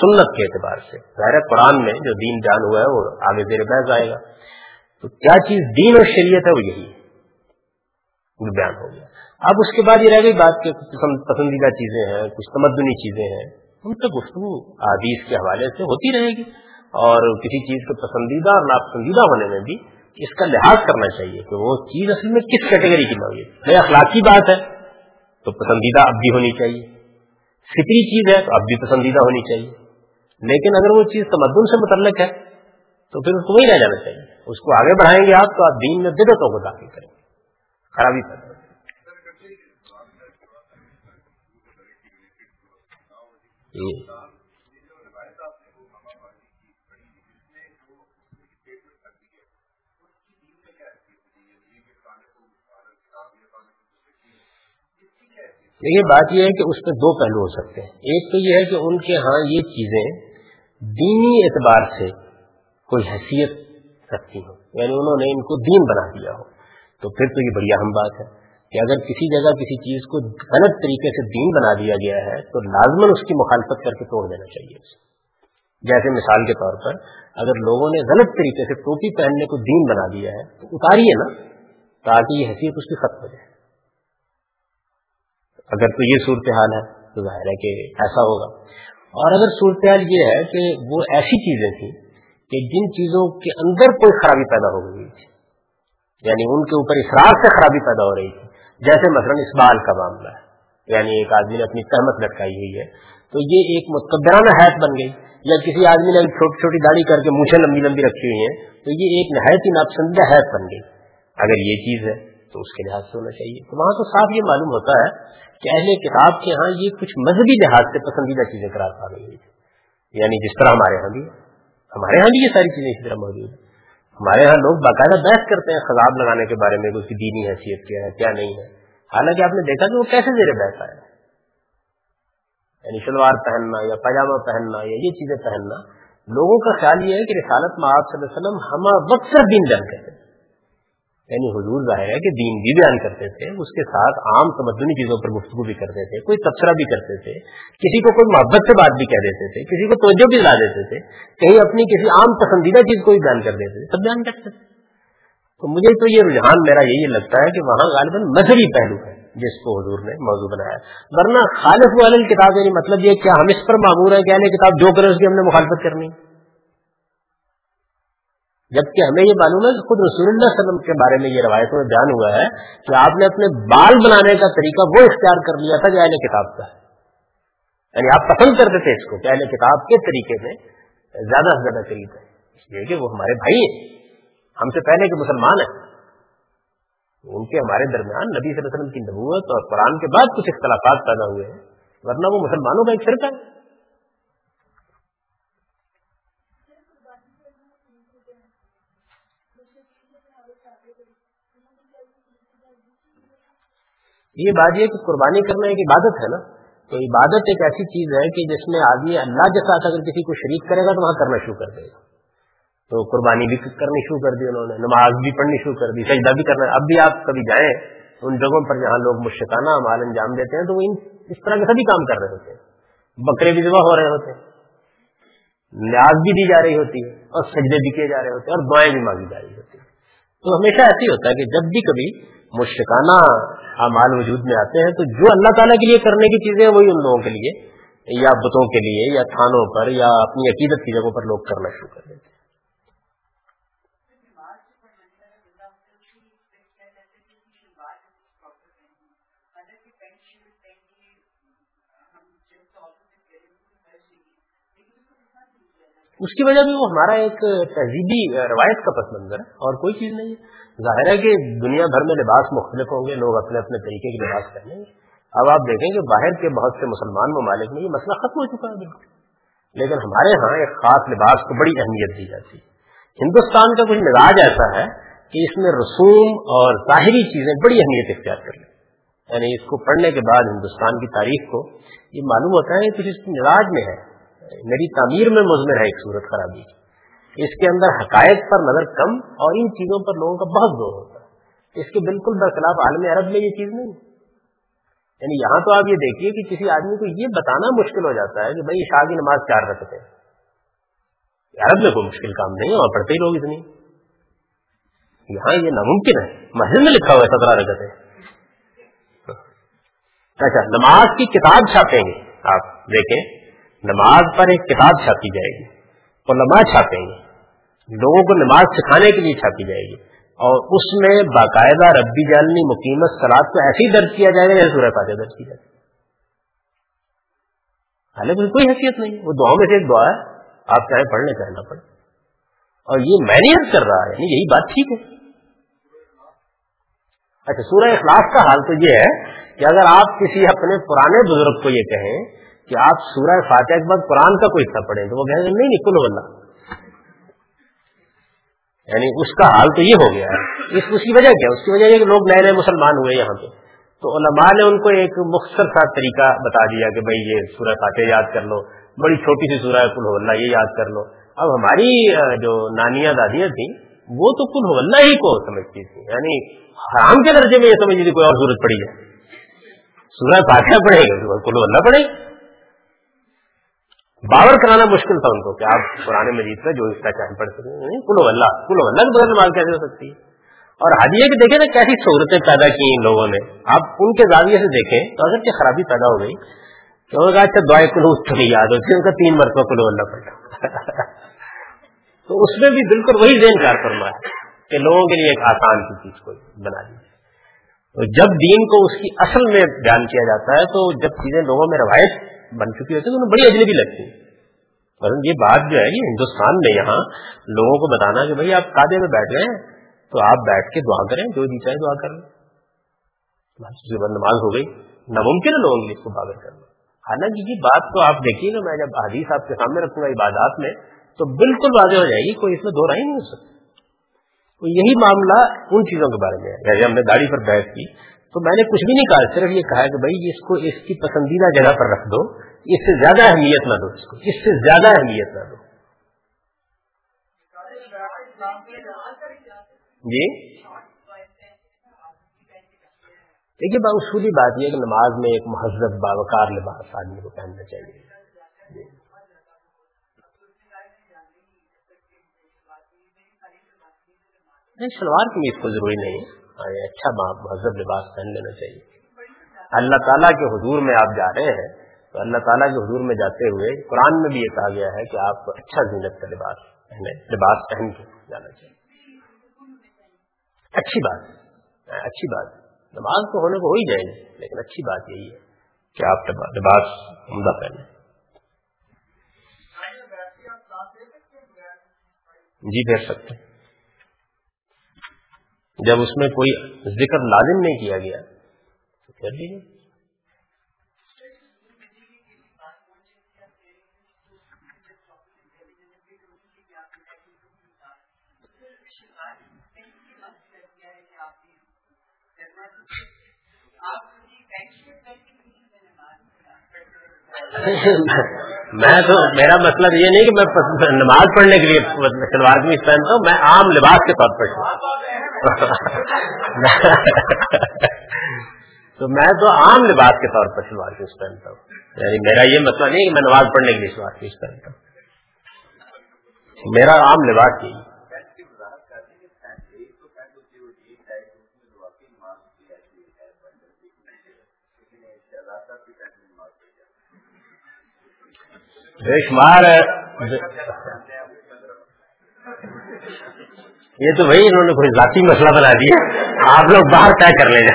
سنت کے اعتبار سے۔ ظاہر قرآن میں جو دین جان ہوا ہے، وہ آگے زیر بحث آئے گا۔ تو کیا چیز دین اور شریعت ہے، وہ یہی بیان ہو گیا۔ اب اس کے بعد یہ رہ گئی بات کہ پسندیدہ چیزیں ہیں، کچھ تمدنی چیزیں ہیں۔ ان سے گفتگو حدیث کے حوالے سے ہوتی رہے گی۔ اور کسی چیز کے پسندیدہ اور ناپسندیدہ ہونے میں بھی اس کا لحاظ کرنا چاہیے کہ وہ چیز اصل میں کس کیٹیگری کی نہ ہوئی اخلاقی بات ہے، تو پسندیدہ اب بھی ہونی چاہیے۔ فکری چیز ہے، تو اب بھی پسندیدہ ہونی چاہیے۔ لیکن اگر وہ چیز تمدن سے متعلق ہے، تو پھر اس کو وہی رہ جانا چاہیے۔ اس کو آگے بڑھائیں گے آپ تو آپ دین میں بدتوں کو داخل کریں گے۔ خرابی پیدا یہ بات یہ ہے کہ اس میں دو پہلو ہو سکتے ہیں۔ ایک تو یہ ہے کہ ان کے ہاں یہ چیزیں دینی اعتبار سے کوئی حیثیت رکھتی ہوں یعنی انہوں نے ان کو دین بنا دیا ہو۔ تو پھر تو یہ بڑی اہم بات ہے۔ کہ اگر کسی جگہ کسی چیز کو غلط طریقے سے دین بنا دیا گیا ہے، تو لازمن اس کی مخالفت کر کے توڑ دینا چاہیے اسے۔ جیسے مثال کے طور پر اگر لوگوں نے غلط طریقے سے ٹوپی پہننے کو دین بنا دیا ہے، تو اتاریے نا، تاکہ یہ حیثیت اس کی ختم ہو جائے۔ اگر تو یہ صورتحال ہے، تو ظاہر ہے کہ ایسا ہوگا۔ اور اگر صورتحال یہ ہے کہ وہ ایسی چیزیں تھیں کہ جن چیزوں کے اندر کوئی خرابی پیدا ہو گئی تھی یعنی ان کے اوپر اخراج سے خرابی پیدا ہو رہی تھی جیسے مثلا اسبال کا معاملہ ہے یعنی ایک آدمی نے اپنی تہمت لٹکائی ہوئی ہے، تو یہ ایک متبرانہ حیث بن گئی۔ یا کسی آدمی نے چھوٹی چھوٹی داڑھی کر کے مونچھیں لمبی لمبی رکھی ہوئی ہیں، تو یہ ایک نہایت ہی ناپسندیدہ حیث بن گئی۔ اگر یہ چیز ہے، تو اس کے لحاظ سے ہونا چاہیے۔ تو وہاں تو صاف یہ معلوم ہوتا ہے کہ اہل کتاب کے ہاں یہ کچھ مذہبی لحاظ سے پسندیدہ چیزیں قرار پا گئی تھی یعنی جس طرح ہمارے یہاں بھی ہمارے یہاں بھی یہ ساری چیزیں اسی طرح موجود ہیں۔ ہمارے یہاں لوگ باقاعدہ بحث کرتے ہیں خزاب لگانے کے بارے میں اس کی دینی حیثیت کیا ہے، کیا نہیں ہے۔ حالانکہ آپ نے دیکھا کہ وہ کیسے زیر بحث آیا یعنی شلوار پہننا یا پاجامہ پہننا یا یہ چیزیں پہننا، لوگوں کا خیال یہ ہے کہ رسالت میں آپ صلی اللہ علیہ وسلم ہم وقت دین جان کہتے یعنی حضور ظاہر ہے کہ دین بھی بیان کرتے تھے، اس کے ساتھ عام تمدنی چیزوں پر گفتگو بھی کرتے تھے، کوئی تبصرہ بھی کرتے تھے، کسی کو کوئی محبت سے بات بھی کہہ دیتے تھے، کسی کو توجہ بھی لا دیتے تھے، کہیں اپنی کسی عام پسندیدہ چیز کو بھی بیان کر دیتے تھے، سب بیان کرتے تھے۔ تو مجھے تو یہ رجحان، میرا یہی لگتا ہے کہ وہاں غالباً مذہبی پہلو ہے جس کو حضور نے موضوع بنایا۔ ورنہ خالف والے کتاب یعنی مطلب یہ کیا ہم اس پر معمور ہے کہ کتاب جو کرے اس کی ہم نے مخالفت کرنی۔ ہے جبکہ ہمیں یہ معلوم ہے کہ خود رسول اللہ علیہ وسلم کے بارے میں یہ روایتوں میں بیان ہوا ہے کہ آپ نے اپنے بال بنانے کا طریقہ وہ اختیار کر لیا تھا جو اہل کتاب کا یعنی آپ پسند کرتے تھے اس کو کہ اہل کتاب کے طریقے میں زیادہ سے زیادہ قریب ہے۔ اس لیے کہ وہ ہمارے بھائی ہیں۔ ہم سے پہلے کے مسلمان ہیں۔ ان کے ہمارے درمیان نبی صلی اللہ علیہ وسلم کی نبوت اور قرآن کے بعد کچھ اختلافات پیدا ہوئے ہیں۔ ورنہ وہ مسلمانوں کا ایک فرقہ ہے۔ یہ بات یہ کہ قربانی کرنا ایک عبادت ہے نا؟ تو عبادت ایک ایسی چیز ہے کہ جس میں آدمی اللہ کے ساتھ اگر کسی کو شریک کرے گا تو وہاں کرنا شروع کر دے گا۔ تو قربانی بھی کرنی شروع کر دی انہوں نے، نماز بھی پڑھنی شروع کر دی، سجدہ بھی کرنا۔ اب بھی آپ کبھی جائیں ان جگہوں پر جہاں لوگ مشکانہ مال انجام دیتے ہیں تو وہ اس طرح کے سبھی کام کر رہے ہوتے ہیں۔ بکرے بھی ذبح ہو رہے ہوتے ہیں۔ نیاز بھی دی جا رہی ہوتی ہے اور سجدے بھی کیے جا رہے ہوتے ہیں اور دعائیں بھی مانگی جا رہی ہوتی ہیں۔ تو ہمیشہ ایسے ہی ہوتا ہے کہ جب بھی کبھی مشکانہ اعمال وجود میں آتے ہیں، تو جو اللہ تعالیٰ کے لیے کرنے کی چیزیں وہی ان لوگوں کے لیے، یا بتوں کے لیے، یا تھانوں پر، یا اپنی عقیدت کی جگہوں پر لوگ کرنا شروع کر دیتے ہیں۔ اس کی وجہ بھی وہ ہمارا ایک تہذیبی روایت کا پس منظر ہے، اور کوئی چیز نہیں ہے۔ ظاہر ہے کہ دنیا بھر میں لباس مختلف ہوں گے، لوگ اپنے اپنے طریقے کے لباس پہنیں گے۔ اب آپ دیکھیں کہ باہر کے بہت سے مسلمان ممالک میں یہ مسئلہ ختم ہو چکا ہے بالکل۔ لیکن ہمارے ہاں ایک خاص لباس کو بڑی اہمیت دی جاتی ہے۔ ہندوستان کا کچھ مزاج ایسا ہے کہ اس میں رسوم اور ظاہری چیزیں بڑی اہمیت اختیار کر لیں۔ یعنی اس کو پڑھنے کے بعد ہندوستان کی تاریخ کو یہ معلوم ہوتا ہے کہ کچھ اس مزاج میں ہے۔ میری تعمیر میں مضمر ہے ایک صورت خرابی کی۔ اس کے اندر حقائق پر نظر کم اور ان چیزوں پر لوگوں کا بہت زور ہوتا ہے۔ اس کے بالکل برخلاف عالم عرب میں یہ چیز نہیں۔ یعنی یہاں تو آپ یہ دیکھیے کہ کسی آدمی کو یہ بتانا مشکل ہو جاتا ہے کہ بھائی شاہ کی نماز چار رکھتے ہیں۔ عرب میں کوئی مشکل کام نہیں وہاں پڑھتے ہی لوگ اتنی۔ یہاں یہ ناممکن ہے۔ مسجد میں لکھا ہوا ہے سترہ رکھتے اچھا نماز کی کتاب چھاپیں گے۔ آپ دیکھیں، نماز پر ایک کتاب چھاپی جائے گی۔ علماء چھاپیں گے لوگوں کو نماز سکھانے کے لیے چھاپی جائے گی۔ اور اس میں باقاعدہ ربی جالنی مقیمت سلاد کو ایسے ہی درج کیا جائے گا جیسے سورہ فاتح درج کی جائے حالانکہ کوئی حیثیت نہیں وہ دعاؤں میں سے ایک دعا ہے۔ آپ چاہے پڑھنے چاہے نہ پڑھیں۔ اور یہ مینیج کر رہا ہے۔ یعنی یہی بات ٹھیک ہے۔ اچھا سورہ اخلاص کا حال تو یہ ہے کہ اگر آپ کسی اپنے پرانے بزرگ کو یہ کہیں کہ آپ سورہ فاتحہ کے بعد قرآن کا کوئی حصہ پڑھیں تو وہ کہیں گے نہیں نہیں کل بلّہ یعنی اس کا حال تو یہ ہو گیا ہے۔ اس اس کی وجہ کیا؟ اس کی وجہ یہ کہ لوگ نئے نئے مسلمان ہوئے یہاں پہ۔ تو علماء نے ان کو ایک مختصر سا طریقہ بتا دیا کہ بھائی یہ سورہ فاتح یاد کر لو۔ بڑی چھوٹی سی سورہ کل اللہ یہ یاد کر لو۔ اب ہماری جو نانیاں دادیاں تھیں، وہ تو کل اللہ ہی کو سمجھتی تھی یعنی حرام کے درجے میں یہ سمجھتی تھی کوئی اور ضرورت پڑی ہے۔ سورہ فاتحہ پڑھے گا کل اللہ پڑھے۔ گا باور کرانا مشکل تھا ان کو کہ آپ پرانے مجید کا جو حصہ چاہیں پڑھ سکیں کلو اللہ کلو اللہ کے بغیر نماز کیسے ہو سکتی؟ ہے اور حاجیے کہ دیکھیں نا کیسی سہولتیں پیدا کی ان لوگوں نے۔ آپ ان کے زاویے سے دیکھیں تو اگر کیا خرابی پیدا ہو گئی تو اچھا دعائیں کلو اس کی یاد ہوتی ہے ان کا تین مرتبہ کلو اللہ پڑھا۔ تو اس میں بھی بالکل وہی ذہن کار فرما ہے کہ لوگوں کے لیے ایک آسان سی چیز کو بنا دی۔ تو جب دین کو اس کی اصل میں بیان کیا جاتا ہے، تو جب چیزیں لوگوں میں روایت بن چکی ہوتی ہے تو انہیں بڑی اجنبی لگتی ہے یہ بات جو ہے یہ ہندوستان میں یہاں لوگوں کو بتانا کہ بھائی آپ کادے میں بیٹھ رہے ہیں تو آپ بیٹھ کے دعا کریں، جو جی چاہے دعا کر لیں۔ نماز ہو گئی، ناممکن ہے لوگوں کے لیے اس کو بابر کرنا۔ حالانکہ یہ بات تو آپ دیکھیے گا میں جب حدیث آپ کے سامنے رکھوں گا عبادات میں، تو بالکل واضح ہو جائے گی، کوئی اس میں دو رائے نہیں ہو سکتی۔ تو یہی معاملہ ان چیزوں کے بارے میں ہے۔ جیسے ہم نے داڑھی پر بحث کی، تو میں نے کچھ بھی نہیں کہا، صرف یہ کہا کہ بھائی اس کو اس کی پسندیدہ جگہ پر رکھ دو، اس سے زیادہ اہمیت نہ دو اس کو، اس سے زیادہ اہمیت نہ دو۔ جی؟ دیکھیے اصولی بات یہ کہ نماز میں ایک مہذب، باوقار لباس آدمی کو پہننا چاہیے۔ جی۔ شلوار کی اس کو ضروری نہیں ہے۔ ہاں، اچھا مہذب لباس پہن لینا چاہیے۔ اللہ تعالیٰ کے حضور میں آپ جا رہے ہیں، تو اللہ تعالیٰ کے حضور میں جاتے ہوئے قرآن میں بھی یہ کہا گیا ہے کہ آپ کو اچھا زینت کا لباس پہنے لباس پہن کے جانا چاہیے۔ اچھی بات ہاں، اچھی بات۔ نماز تو ہونے کو ہو ہی جائے گی، لیکن اچھی بات یہی ہے کہ آپ لباس عمدہ پہنے جی پھیر سکتے جب اس میں کوئی ذکر لازم نہیں کیا گیا تو کر لیجیے میں تو، میرا مطلب یہ نہیں کہ میں نماز پڑھنے کے لیے شلوار قمیض پہنتا ہوں، میں عام لباس کے طور پر۔ تو میں تو عام لباس کے طور پر شلوار قمیض پہنتا ہوں۔ یعنی میرا یہ مطلب نہیں کہ میں نماز پڑھنے کے لیے شلوار قمیض پہنتا ہوں۔ میرا عام لباس یہی بے شمار یہ تو بھائی انہوں نے کوئی ذاتی مسئلہ بنا دیا۔ آپ لوگ باہر طے کر لیں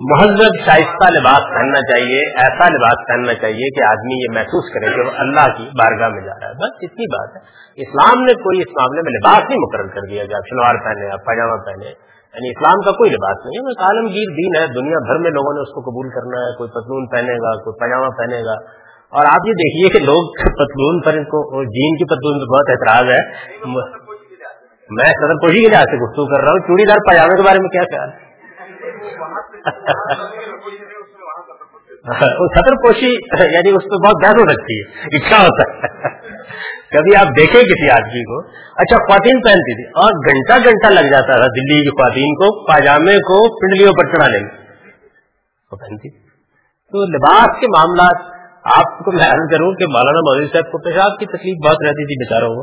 مہذب شائستہ لباس پہننا چاہیے، ایسا لباس پہننا چاہیے کہ آدمی یہ محسوس کرے کہ وہ اللہ کی بارگاہ میں جا رہا ہے۔ بس اتنی بات ہے۔ اسلام نے کوئی اس معاملے میں لباس نہیں مقرر کر دیا کہ آپ شلوار پہنے آپ پاجامہ پہنے۔ یعنی اسلام کا کوئی لباس نہیں ہے عالمگیر دین ہے۔ دنیا بھر میں لوگوں نے اس کو قبول کرنا ہے۔ کوئی پتلون پہنے گا، کوئی پاجامہ پہنے گا۔ اور آپ یہ دیکھیے کہ لوگ پتلون پر ان کو جین کی پتلون پر بہت اعتراض ہے۔ میں صدر پوشی کے لحاظ سے گفتگو کر رہا ہوں۔ چوڑی دار پاجامے کے بارے میں کیا خیال؟ سطر پوشی یعنی اس پہ بہت بحث ہو سکتی ہے۔ اچھا ہوتا ہے۔ کبھی آپ دیکھیں کسی آدمی کو۔ اچھا خواتین پہنتی تھی۔ اور گھنٹہ گھنٹہ لگ جاتا تھا دلی کی خواتین کو پاجامے کو پنڈلیوں پر چڑھانے میں پہنتی۔ تو لباس کے معاملات آپ کو میں کروں کہ مولانا مودی صاحب کو پیشاب کی تکلیف بہت رہتی تھی بےچاروں کو۔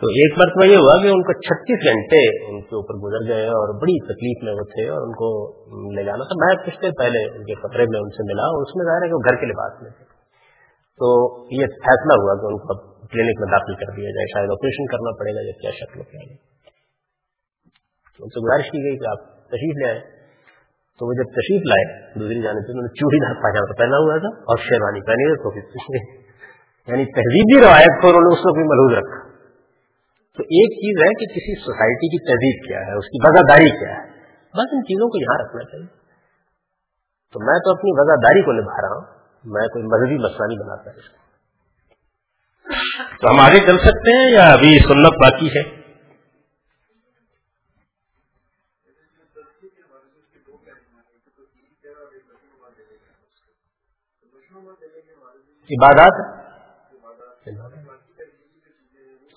تو ایک مرتبہ یہ ہوا کہ ان کو چھتیس گھنٹے ان کے اوپر گزر گئے اور بڑی تکلیف میں وہ تھے اور ان کو لے جانا تھا۔ میں پچھلے پہلے ان کے خطرے میں ان سے ملا اور اس میں ظاہر ہے کہ وہ گھر کے لباس میں تھے۔ تو یہ فیصلہ ہوا کہ ان کو کلینک میں داخل کر دیا جائے، شاید آپریشن کرنا پڑے گا جب کیا شکل کیا ان سے گزارش کی گئی کہ آپ تشریف لے آئے تو وہ جب تشریف لائے دوسری جانب سے انہوں نے چوڑی دار پاجامہ پہنا ہوا تھا اور شیروانی پہنی ہوئی تو یعنی تہذیبی روایت کو انہوں نے اس کو بھی محدود رکھا۔ تو ایک چیز ہے کہ کسی سوسائٹی کی تہذیب کیا ہے، اس کی وزاداری کیا ہے۔ بس ان چیزوں کو یہاں رکھنا چاہیے۔ تو میں تو اپنی وزاداری کو نبھا رہا ہوں، میں کوئی مذہبی مسئلہ نہیں بناتا اس کو۔ تو ہم آگے چل سکتے ہیں یا ابھی سنت باقی ہے؟ عبادات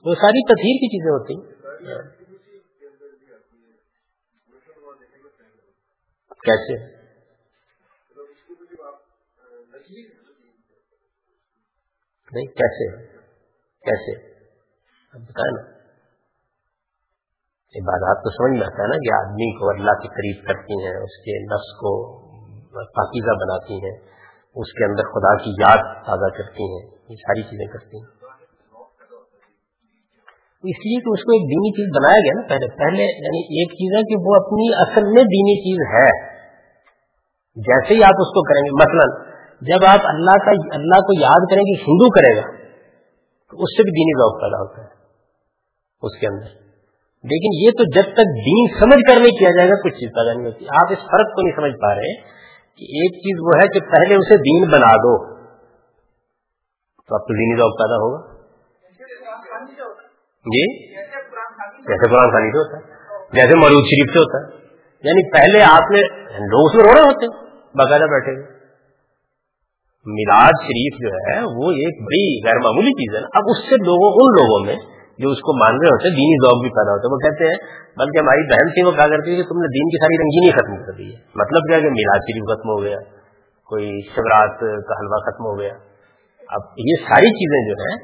وہ ساری تطہیر کی چیزیں ہوتی کیسے؟ نہیں، کیسے؟ کیسے؟ بتائیں نا۔ عبادات تو سمجھ میں آتا ہے نا کہ آدمی کو اللہ کے قریب کرتی ہیں، اس کے نفس کو پاکیزہ بناتی ہیں۔ اس کے اندر خدا کی یاد تازہ کرتی ہیں، یہ ساری چیزیں کرتی ہیں۔ اس لیے کہ اس کو ایک دینی چیز بنایا گیا نا پہلے۔ پہلے یعنی ایک چیز ہے کہ وہ اپنی اصل میں دینی چیز ہے۔ جیسے ہی آپ اس کو کریں گے، مثلا جب آپ اللہ کا، اللہ کو یاد کریں گے ہندو کرے گا، تو اس سے بھی دینی ذوق پیدا ہوتا ہے۔ اس کے اندر۔ لیکن یہ تو جب تک دین سمجھ کر نہیں کیا جائے گا، کچھ چیز پیدا نہیں ہوتی۔ آپ اس فرق کو نہیں سمجھ پا رہے۔ کہ ایک چیز وہ ہے کہ پہلے اسے دین بنا دو۔ تو اب تو دینی ذوق پیدا ہوگا۔ جی؟ جیسے قرآن خانی سے ہوتا ہے۔ جیسے مرود شریف سے ہوتا ہے۔ یعنی پہلے آپ نے لوگ اس میں رو رہے ہوتے باقاعدہ بیٹھے میلاد شریف جو ہے، وہ ایک بڑی غیر معمولی چیز ہے۔ نا اب اس سے لوگوں، ان لوگوں میں جو اس کو مان رہے ہوتے ہیں، دینی ذوق بھی پیدا ہوتے ہیں۔ وہ کہتے ہیں، بلکہ ہماری بہن تھی، وہ کہا کرتی ہے کہ تم نے دین کی ساری رنگینی ختم کر دی ہے۔ مطلب کیا کہ میلاد شریف ختم ہو گیا، کوئی شیورات کا حلوہ ختم ہو گیا۔ اب یہ ساری چیزیں جو ہیں،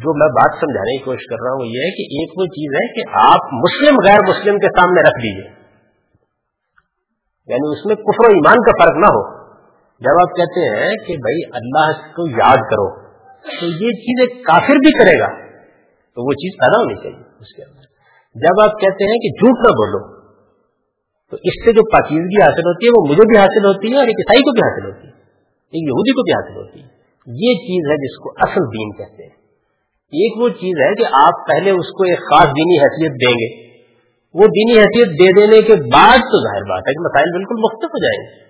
جو میں بات سمجھانے کی کوشش کر رہا ہوں، وہ یہ ہے کہ ایک وہ چیز ہے کہ آپ مسلم، غیر مسلم کے سامنے رکھ دیجیے یعنی اس میں کفر و ایمان کا فرق نہ ہو۔ جب آپ کہتے ہیں کہ بھائی اللہ کو یاد کرو، تو یہ چیز ایک کافر بھی کرے گا۔ تو وہ چیز پیدا ہونی چاہیے اس کے اندر۔ جب آپ کہتے ہیں کہ جھوٹ نہ بولو، تو اس سے جو پاکیزگی حاصل ہوتی ہے، وہ مجھے بھی حاصل ہوتی ہے اور ایک عیسائی کو بھی حاصل ہوتی ہے، ایک یہودی کو بھی حاصل ہوتی ہے۔ یہ چیز ہے جس کو اصل دین کہتے ہیں۔ ایک وہ چیز ہے کہ آپ پہلے اس کو ایک خاص دینی حیثیت دیں گے۔ وہ دینی حیثیت دے دینے کے بعد تو ظاہر بات ہے کہ مسائل بالکل مختلف ہو جائیں گے۔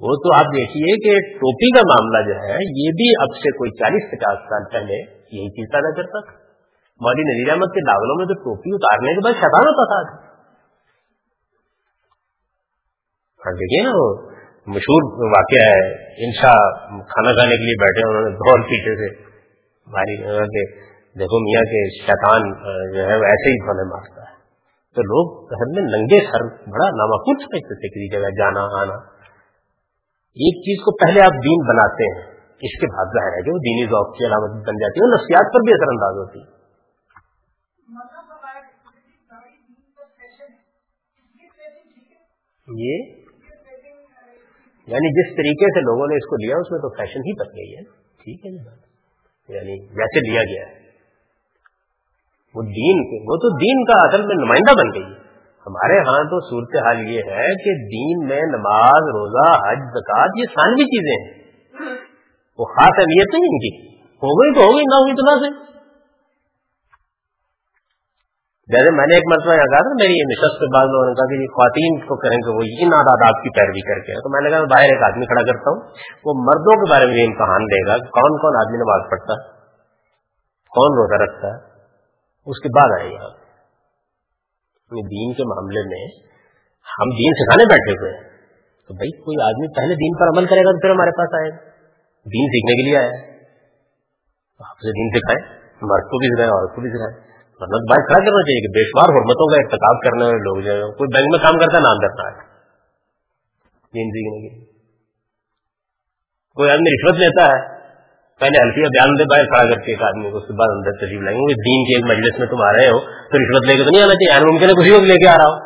وہ تو آپ دیکھیے کہ ٹوپی کا معاملہ جو ہے، یہ بھی اب سے کوئی چالیس پچاس سال پہلے یہی چیز پیدا کرتا تھا۔ مودی نذیر احمد کے داغلوں میں تو ٹوپی اتارنے کے بعد شیطان ہوتا تھا۔ ہاں دیکھیے نا وہ مشہور واقعہ ہے انشا کھانا کھانے کے لیے بیٹھے انہوں نے دور پیچھے سے بھاری کہ دیکھو میاں کے شیطان جو ہے وہ ایسے ہی کھانے مارتا ہے۔ تو لوگ گھر میں ننگے سر بڑا نامکول سمجھتے تھے کسی جگہ جانا، آنا۔ ایک چیز کو پہلے آپ دین بناتے ہیں، اس کے بعد ظاہر ہے کہ وہ دینی ذوق کی علامت بن جاتی ہے نفسیات پر بھی اثر انداز ہوتی ہے۔ یہ یعنی جس طریقے سے لوگوں نے اس کو لیا، اس میں تو فیشن ہی بن گئی ہے۔ ٹھیک ہے جی۔ یعنی جیسے لیا گیا۔ ہے وہ دین کے وہ تو دین کا اصل میں نمائندہ بن گئی۔ ہے ہمارے ہاں تو صورت حال یہ ہے کہ دین میں نماز، روزہ، حج زکات یہ سانوی چیزیں ہیں۔ وہ خاص اہمیت نہیں ان کی۔ ہو گئی تو ہو گئی، نہ ہوگی تو نہ سے جیسے میں نے ایک مرتبہ یہاں کہا تھا میری نشست کے بعد لوگوں نے کہا کہ یہ خواتین کو کریں گے وہ ان آداب کی پیروی کر کے۔ تو میں نے کہا باہر ایک آدمی کھڑا کرتا ہوں، وہ مردوں کے بارے میں یہ امتحان دے گا کون کون آدمی نماز پڑھتا کون روزہ رکھتا ہے۔ اس کے بعد آئے گا دین کے معاملے میں ہم دین سکھانے بیٹھے ہوئے ہیں۔ تو بھائی، کوئی آدمی پہلے دین پر عمل کرے گا تو پھر ہمارے پاس آئے گا۔ دین سیکھنے کے لیے آیا آپ سے دین سکھائے، مرد کو بھی سکھائے، عورت کو بھی سکھائے۔ مطلب بات کھڑا کرنا چاہیے کہ بے شمار حرمتوں کا ارتقاب کرنے والے لوگ جو کوئی بینک میں کام کرتا ہے، نام کرتا ہے۔ کوئی آدمی رشوت لیتا ہے، پہلے ہلکی بیان دے باہر کھڑا کر کے ایک آدمی کو اس کے بعد اندر تشریف لائیں گے، دین کے ایک مجلس میں تم آ رہے ہو، تو رشوت لے کے تو نہیں آنا چاہیے۔ یار ممکن ہے کسی کو لے کے آ رہا ہو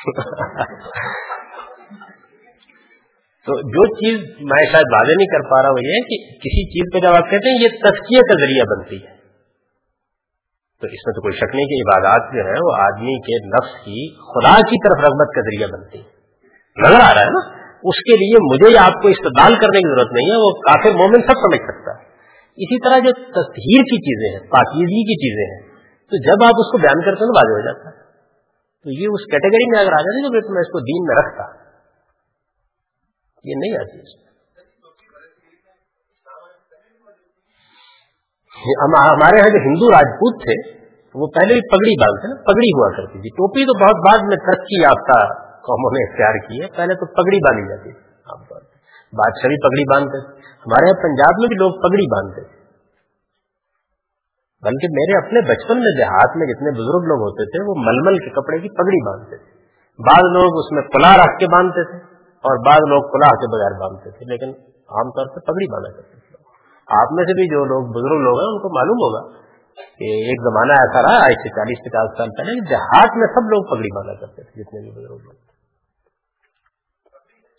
تو جو چیز میں شاید واضح نہیں کر پا رہا ہوں، یہ کہ کسی چیز پہ جب آپ کہتے ہیں، یہ تسکیے کا ذریعہ بنتی ہے۔ تو اس میں تو کوئی شک نہیں کہ عبادات جو ہے وہ آدمی کے نفس کی خدا کی طرف رغبت کا ذریعہ بنتی نظر آ رہا ہے نا؟ اس کے لیے مجھے یا آپ کو استعمال کرنے کی ضرورت نہیں ہے، وہ کافی مومن سب سمجھ سکتا ہے۔ اسی طرح جو تصہیر کی چیزیں ہیں، پاکیزگی کی چیزیں ہیں، تو جب آپ اس کو بیان کرتے ہیں تو واضح ہو جاتا ہے۔ تو یہ اس کیٹیگری میں اگر آ جاتی تو میں اس کو دین میں رکھتا۔ یہ نہیں آتی اس میں۔ ہمارے یہاں جو ہندو راجپوت تھے، وہ پہلے بھی پگڑی باندھتے نا پگڑی ہوا کرتی تھی۔ ٹوپی تو بہت بعد میں ترقی یافتہ قوموں نے اختیار کی ہے۔ پہلے تو پگڑی باندھی جاتی تھی۔ عام طور پہ بادشاہ بھی پگڑی باندھتے تھے۔ ہمارے یہاں پنجاب میں بھی لوگ پگڑی باندھتے تھے۔ بلکہ میرے اپنے بچپن میں دیہات میں جتنے بزرگ لوگ ہوتے تھے، وہ ململ کے کپڑے کی پگڑی باندھتے تھے۔ بعض لوگ اس میں کلا رکھ کے باندھتے تھے اور بعض لوگ کلا کے بغیر باندھتے تھے، لیکن عام طور پہ پگڑی باندھا کرتے تھے۔ آپ میں سے بھی جو لوگ بزرگ لوگ ہیں، ان کو معلوم ہوگا کہ ایک زمانہ ایسا رہا، آج سے چالیس، پچاس سال پہلے دیہات میں سب لوگ پگڑی باندھا کرتے تھے، جتنے بھی بزرگ لوگ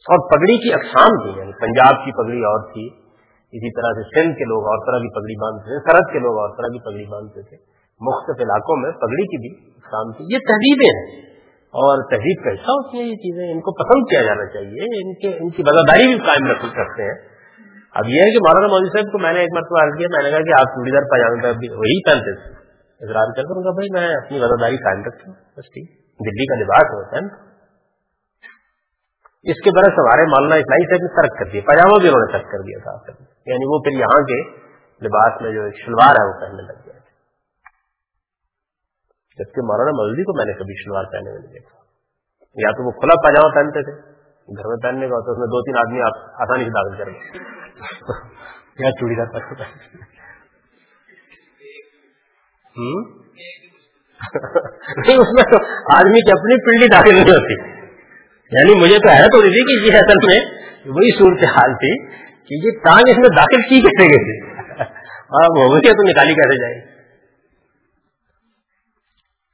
اور پگڑی کی اقسام تھی یعنی پنجاب کی پگڑی اور تھی، اسی طرح سے سندھ کے لوگ اور طرح کی پگڑی باندھتے تھے، سرحد کے لوگ اور طرح کی پگڑی باندھتے تھے۔ مختلف علاقوں میں پگڑی کی بھی اقسام تھی۔ یہ تہذیبیں ہیں۔ اور تہذیب کا حصہ ہوتی ہیں یہ چیزیں، ان کو پسند کیا جانا چاہیے، ان کے، ان کی وزاداری بھی قائم رکھ سکتے ہیں۔ اب یہ ہے کہ مولانا مودی صاحب کو میں نے ایک مرتبہ عرض کیا، میں نے کہا کہ آپ چوڑی دار پاجامے پہ وہی پہنتے تھے۔ اقرار کر کروں گا بھائی میں اپنی وزاداری قائم رکھتا ہوں۔ بس ٹھیک۔ دلی کا لباس ہوتا ہے اس کے برس ہمارے مولانا اسلائی صاحب نے ترک کر دیا۔ پاجامہ بھی انہوں نے ترک کر دیا تھا۔ یعنی وہ پھر یہاں کے لباس میں جو شلوار ہے وہ پہننے لگ گیا جبکہ مولانا مودودی کو میں نے کبھی شلوار پہنے میں نہیں دیکھا۔ یا تو وہ کھلا پاجامہ پہنتے تھے۔ گھر میں پہننے کا ہوتا ہے اس میں دو تین آدمی آپ آسانی سے داخل کریں گے کیا چوڑی دار فرق ہوتا ہے اس میں تو آدمی کی اپنی پلڈی داخل نہیں ہوتی۔ یعنی مجھے تو حیرت ہو رہی تھی کہ یہ اصل میں وہی صورت حال تھی کہ یہ ٹانگ اس میں داخل کی کیسے گئی تھی؟ اور وہ تو نکالی کیسے جائے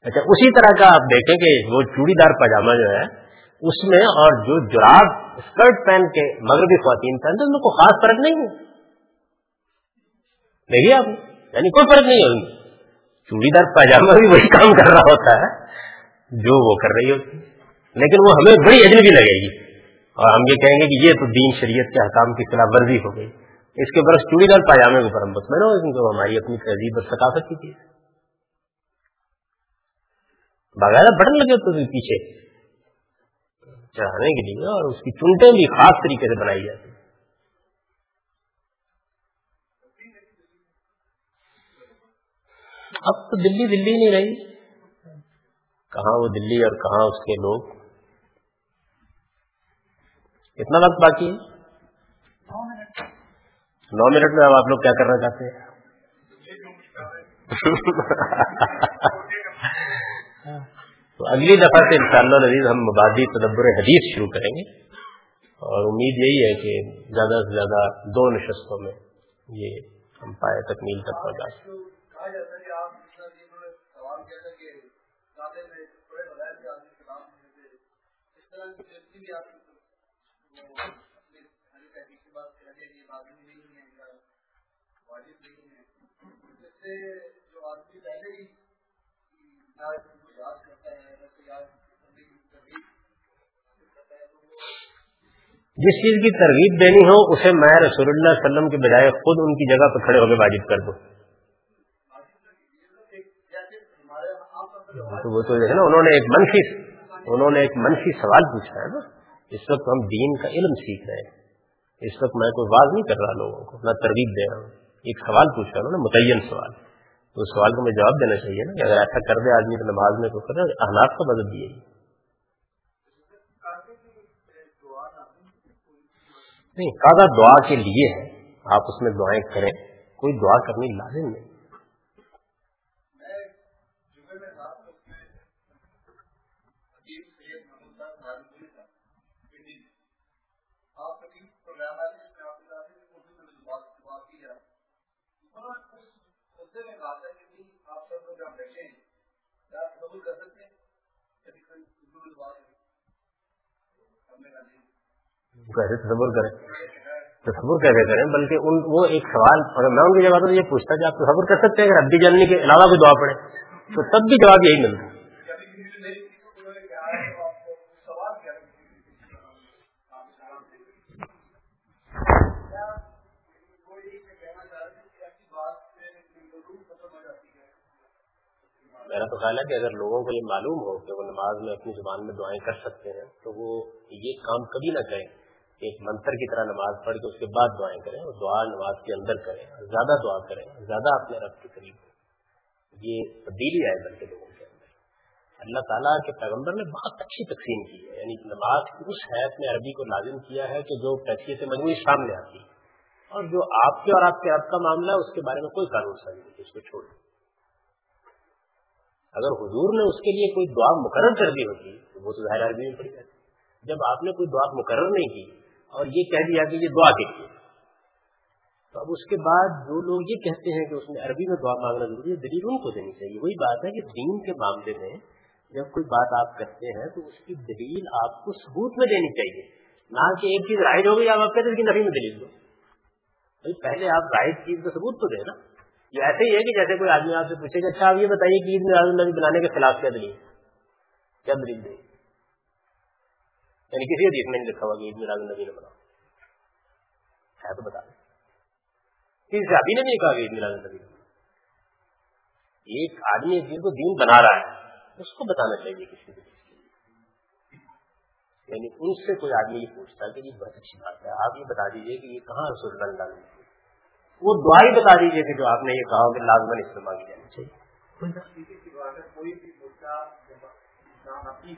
اچھا اسی طرح کا آپ دیکھیں کہ وہ چوڑی دار پاجامہ جو ہے اس میں اور جو جراب، اسکرٹ پہن کے مغربی خواتین پہنتے ان کو خاص فرق نہیں ہے۔ دیکھیے آپ یعنی کوئی فرق نہیں ہوگی۔ چوڑی دار پاجامہ بھی وہی کام کر رہا ہوتا ہے، جو وہ کر رہی ہوتی ہے۔ لیکن وہ ہمیں بڑی اجنبی لگے گی۔ اور ہم یہ کہیں گے کہ یہ تو دین شریعت کے حکام کی خلاف ورزی ہو گئی۔ اس کے برس چوڑی دار پاجامے کو اوپر میں رہو کیونکہ ہماری اپنی تہذیب اور ثقافت کی چیز باقاعدہ بٹن لگے ہوتے پیچھے۔ چڑھانے کے لیے اور اس کی چنٹیں بھی خاص طریقے سے بنائی جاتی ہیں۔ اب تو دلی دلی نہیں رہی۔ کہاں وہ دلی اور کہاں اس کے لوگ؟ کتنا وقت باقی ہے؟ نو منٹ میں اب آپ لوگ کیا کرنا چاہتے ہیں؟ تو اگلی دفعہ سے ان شاء اللہ ہم مبادی تدبر حدیث شروع کریں گے اور امید یہی ہے کہ زیادہ سے زیادہ دو نشستوں میں یہ ہم پائے تکمیل تک پہنچا سکتے جس چیز کی ترغیب دینی ہو، اسے میں رسول اللہ علیہ وسلم کے بجائے خود ان کی جگہ پر کھڑے ہو کے واجب کر دوں۔ وہ تو ہے نا، انہوں نے ایک منفی، انہوں نے ایک منفی سوال پوچھا ہے نا۔ اس وقت ہم دین کا علم سیکھ رہے ہیں۔ اس وقت میں کوئی واضح نہیں کر رہا لوگوں کو، نہ ترغیب دے رہا ہوں۔ ایک سوال پوچھ رہا ہوں نا متعین سوال۔ تو اس سوال کو میں جواب دینا چاہیے نا کہ اگر ایسا کر دے آدمی تو نماز میں تو کرے، احناف کو مدد دیے نہیں کاغذ دعا کے لیے ہے، آپ اس میں دعائیں کریں، کوئی دعا کرنی لازم نہیں۔ کیسے تصور کریں۔ تصور کیسے کریں؟ بلکہ ان وہ ایک سوال اگر میں ان کے جواب یہ پوچھتا کہ آپ تصور کر سکتے ہیں اگر ہڈی جلنے کے علاوہ بھی دعا پڑے تو تب بھی جواب یہی ملتا میرا تو خیال ہے کہ اگر لوگوں کو یہ معلوم ہو کہ وہ نماز میں اپنی زبان میں دعائیں کر سکتے ہیں، تو وہ یہ کام کبھی نہ کریں۔ ایک منتر کی طرح نماز پڑھ کے اس کے بعد دعائیں کریں اور دعا نماز کے اندر کریں، زیادہ دعا کریں، زیادہ اپنے رب کے قریب یہ تبدیلی آئے بلکہ لوگوں کے اندر۔ اللہ تعالیٰ کے پیغمبر نے بہت اچھی تقسیم کی ہے۔ یعنی نماز اس حیث میں عربی کو لازم کیا ہے کہ جو پیسے سے مجموعی سامنے آتی ہے اور جو آپ کے اور آپ کے رب کا معاملہ ہے، اس کے بارے میں کوئی قانون سازی نہیں، اس کو چھوڑ اگر حضور نے اس کے لیے کوئی دعا مقرر کر دی ہوتی تو وہ تو ظاہر عربی میں پڑی جاتی۔ جب آپ نے کوئی دعا مقرر نہیں کی اور یہ کہہ دیا کہ یہ دعا کے لیے۔ تو اب اس کے بعد جو لوگ یہ کہتے ہیں کہ اس میں عربی میں دعا مانگنا ضروری ہے، دلیل ان کو دینی چاہیے۔ وہی بات ہے کہ دین کے معاملے میں جب کوئی بات آپ کرتے ہیں تو اس کی دلیل آپ کو ثبوت میں دینی چاہیے۔ نہ کہ ایک چیز رائڈ ہو گئی آپ کہتے ہیں کہ نبی میں دلیل دو۔ پہلے آپ رائڈ چیز کا ثبوت تو دیں نا۔ یہ ایسے ہی ہے کہ جیسے کوئی آدمی آپ سے پوچھے کہ اچھا آپ یہ بتائیے کہ عید میں بنانے کے خلاف کیا دلیل کیا دلیل دیں یعنی کسی حدیث میں نہیں لکھا ہوا کہ عید میلاد النبی نے بناؤ ہے تو بتا دیں کسی صحابی نے نہیں کہا کہ عید میلاد النبی نے ایک آدمی ایک دن کو دین بنا رہا ہے اس کو بتانا چاہیے کسی کو یعنی ان سے کوئی آدمی یہ پوچھتا ہے کہ یہ بہت اچھی بات ہے آپ یہ بتا دیجیے کہ یہ کہاں رسول اللہ نے وہ دعا ہی بتا دیجیے کہ جو آپ نے یہ کہا کہ لازمن استعمال کی جانی چاہیے کوئی بھی اپنی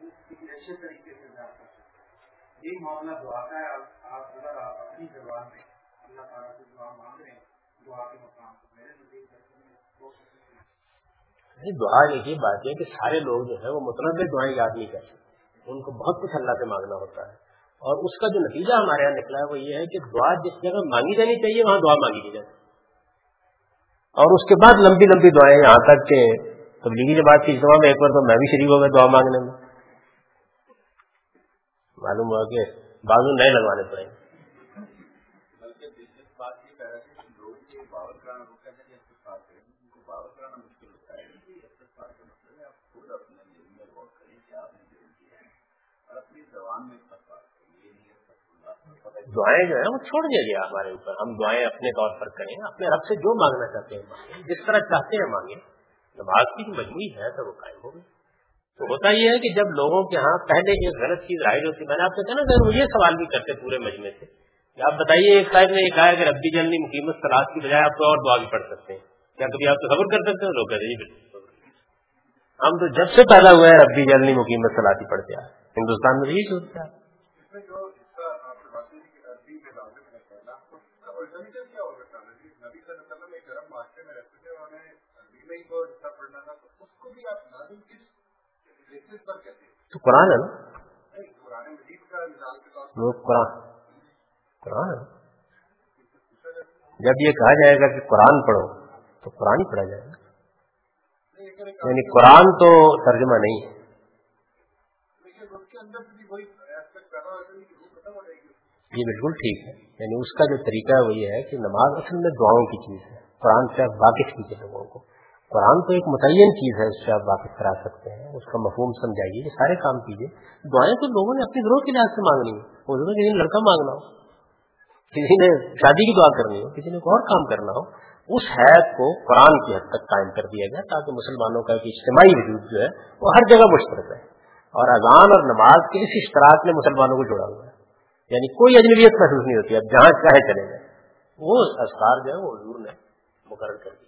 اچھے طریقے سے کر سکتے معاملہ دعا کا ہے، آپ اگر آپ اپنی میں اللہ تعالیٰ سے دعا مانگ رہے ہیں، دعا کے مقام کو میرے نزدیک دعا یہ کی بات ہے کہ سارے لوگ جو ہے وہ مطلب متنوع دعائیں یاد نہیں کرتے۔ ان کو بہت کچھ اللہ سے مانگنا ہوتا ہے۔ اور اس کا جو نتیجہ ہمارے یہاں نکلا ہے، وہ یہ ہے کہ دعا جس جگہ مانگی جانی چاہیے، وہاں دعا مانگی جاتی اور اس کے بعد لمبی لمبی دعائیں یہاں تک کہ تبلیغی جماعت کی اجتماع میں ایک بار تو میں بھی شریف ہو گیا دعا مانگنے میں۔ معلوم ہوا کہ بازو نئے لگوانے پڑیں گے۔ دعائیں جو ہے وہ چھوڑ دیا گیا ہمارے اوپر۔ ہم دعائیں اپنے طور پر کریں اپنے رب سے جو مانگنا چاہتے ہیں مانگیں۔ جس طرح چاہتے ہیں مانگیں۔ نماز کی جو مجموعی ہے تو وہ قائم ہوگی تو ہوتا یہ ہے کہ جب لوگوں کے ہاں پہلے یہ غلط چیز ظاہر ہوتی، میں نے آپ سے کہا نا مجھے سوال بھی کرتے پورے مجمے سے کہ آپ بتائیے، ایک صاحب نے یہ کہا کہ ربی جلدی مقیمت سلاد کی بجائے آپ کو اور دعا بھی پڑھ سکتے ہیں۔ کیا کبھی آپ تو خبر کر سکتے ہیں؟ لوگ کہتے ہیں جی، ہم تو جب سے پیدا ہوئے ہیں، ربی جلدی مقیمت سلاد پڑھتے ہیں۔ ہندوستان میں یہی سوچتے ہیں۔ تو قرآن ہے نا؟ وہ قرآن۔ قرآن ہے۔ جب یہ کہا جائے گا کہ قرآن پڑھو تو قرآن ہی پڑھا جائے گا۔ یعنی قرآن تو ترجمہ نہیں ہے۔ یہ بالکل ٹھیک ہے۔ یعنی اس کا جو طریقہ ہے وہ یہ ہے کہ نماز اصل میں دعاؤں کی چیز ہے۔ قرآن سے واقف کیجیے لوگوں کو۔ قرآن تو ایک متعین چیز ہے، اس سے آپ واقف کرا سکتے ہیں، اس کا مفہوم سمجھائیے، یہ سارے کام کیجیے۔ دعائیں تو لوگوں نے اپنی ضرورت کے لحاظ سے مانگنی ہے کسی نے لڑکا مانگنا ہو، کسی نے شادی کی دعا کرنی ہو، کسی نے کوئی اور کام کرنا ہو، اس حید کو قرآن کی حد تک قائم کر دیا گیا تاکہ مسلمانوں کا ایک اجتماعی وجود جو ہے، وہ ہر جگہ مشترک ہے اور اذان اور نماز کے اس اشتراک نے مسلمانوں کو جوڑا ہوا ہے۔ یعنی کوئی اجنبیت محسوس نہیں ہوتی، اب جہاں چاہے چلے جائیں۔ وہ اثار جو ہے، وہ حضور نے مقرر کر دیا۔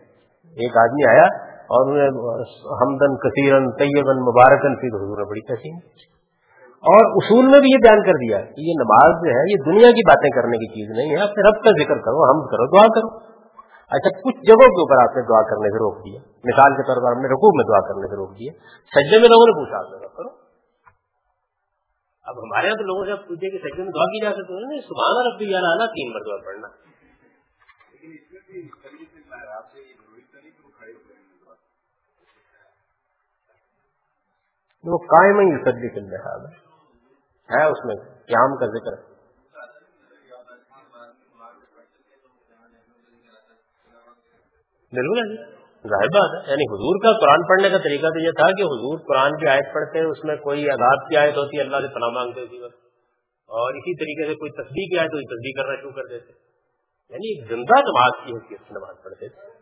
ایک آدمی آیا اور ہمدن کثیرن طیبن مبارکن پھر حضور بڑی کسی اور اصول میں بھی یہ بیان کر دیا کہ یہ نماز جو ہے، یہ دنیا کی باتیں کرنے کی چیز نہیں ہے۔ اپنے رب کا ذکر کرو ہم کرو، دعا کرو۔ اچھا کچھ جگہوں کے اوپر آپ نے دعا کرنے سے روک دیا۔ مثال کے طور پر ہم نے رقوب میں دعا کرنے سے روک دیا۔ سجدے میں لوگوں نے پوچھا، آپ نے کرو۔ اب ہمارے یہاں تو لوگوں سے پوچھے کہ سجدے میں دعا کی جا سکتی ہے۔ سبحان ربی یا لانا تین مرتبہ پڑھنا۔ وہ قائم ہی سدی کل لحاظ ہے۔ اس میں قیام کا ذکر۔ بالکل ہے۔ ظاہر بات ہے۔ یعنی حضور کا قرآن پڑھنے کا طریقہ تو یہ تھا کہ حضور قرآن کی آیت پڑھتے اس میں کوئی عذاب کی آیت ہوتی ہے اللہ سے پناہ مانگتے تھی اور اسی طریقے سے کوئی تصدیق کی آئے تو تصدیق کرنا شروع کر دیتے۔ یعنی زندہ نماز کی حیثیت سے نماز پڑھتے تھے۔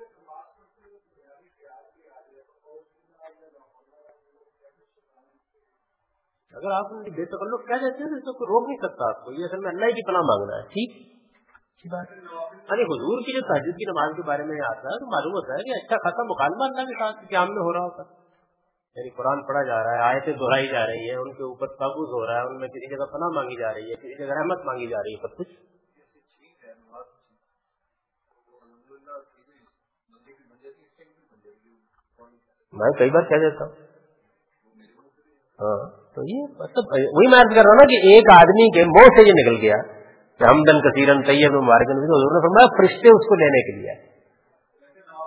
اگر آپ بے تکلف کہہ دیتے ہیں تو روک نہیں سکتا آپ کو، یہ اصل میں اللہ کی پناہ مانگنا ہے، ٹھیک؟ ارے حضور کی جو تحجد کی نماز کے بارے میں آتا ہے تو معلوم ہوتا ہے کہ اچھا خاصا مکالمہ اللہ کے ساتھ قیام میں ہو رہا ہوتا یعنی قرآن پڑھا جا رہا ہے، آیتیں دہرائی جا رہی ہے ان کے اوپر تابوز ہو رہا ہے، ان میں کسی جگہ پناہ مانگی جا رہی ہے، کسی جگہ رحمت مانگی جا رہی ہے، سب کچھ۔ میں کئی بار کہہ دیتا ہوں۔ تو یہ مطلب وہی میں کر رہا ہوں نا کہ ایک آدمی کے منہ سے یہ نکل گیا کہ ہمدن کثیرن طیب مبارکن حضور نے فرمایا فرشتے اس کو لینے کے لیے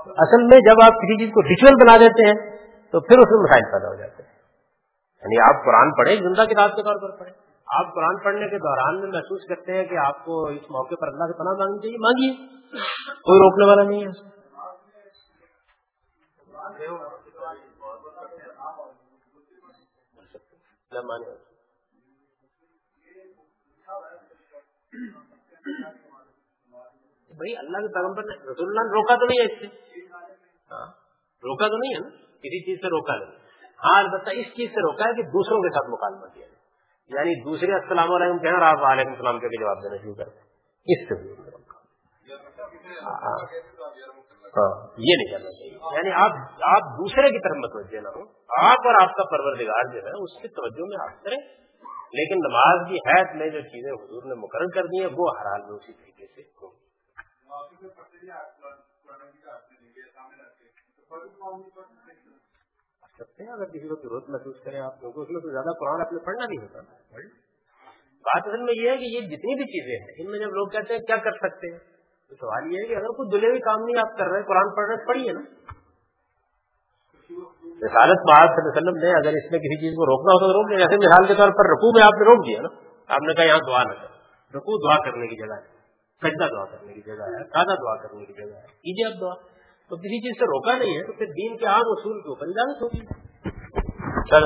اصل میں جب آپ کسی چیز کو ریچول بنا دیتے ہیں تو پھر اس میں مسائل پیدا ہو جاتے ہیں۔ یعنی آپ قرآن پڑھیں، زندہ کتاب کے طور پر پڑھیں۔ آپ قرآن پڑھنے کے دوران میں محسوس کرتے ہیں کہ آپ کو اس موقع پر اللہ سے پناہ مانگنی چاہیے۔ مانگیے، کوئی روکنے والا نہیں ہے۔ بھائی اللہ کے پیغمبر نے رسول اللہ نے روکا تو نہیں ہے اس سے۔ ہاں، روکا تو نہیں ہے نا کسی چیز سے روکا نہیں۔ ہاں البتہ اس چیز سے روکا ہے کہ دوسروں کے ساتھ مکالمہ کیا یعنی دوسرے السلام علیکم کہنا اور آپ وعلیکم السلام کے جواب دینا شروع کرتے اس سے ہاں، یہ نہیں کرنا چاہیے۔ یعنی آپ آپ دوسرے کی طرف متوجہ نہ ہو آپ اور آپ کا پروردگار جو ہے اس کی توجہ میں آپ کریں۔ لیکن نماز کی حید میں جو چیزیں حضور نے مقرر کر دی ہیں وہ ہر حال میں اسی طریقے سے ہوں۔ سکتے ہیں اگر کسی کو ضرورت محسوس کرے آپ کیونکہ اس میں تو زیادہ قرآن اپنے پڑھنا نہیں ہوتا۔ بات اصل میں یہ ہے کہ یہ جتنی بھی چیزیں ہیں ان میں جب لوگ کہتے ہیں کیا کر سکتے ہیں؟ تو سوال یہ ہے کہ اگر کوئی دلے کام نہیں آپ کر رہے قرآن پڑھ رہے پڑھیے نا۔ رسالت محاذ صلی اللہ علیہ وسلم نے اگر اس میں کسی چیز کو روکنا ہوتا تو روک دیا جیسے مثال کے طور پر رقو میں آپ نے روک دیا نا۔ آپ نے کہا یہاں دعا نہ کرے رقو دعا کرنے کی جگہ ہے، سجدہ دعا کرنے کی جگہ ہے، سادہ دعا کرنے کی جگہ ہے۔ کیجیے آپ دعا۔ تو کسی چیز سے روکا نہیں ہے تو پھر دین کے عام اصول کے اوپر اجازت ہوگی۔ چل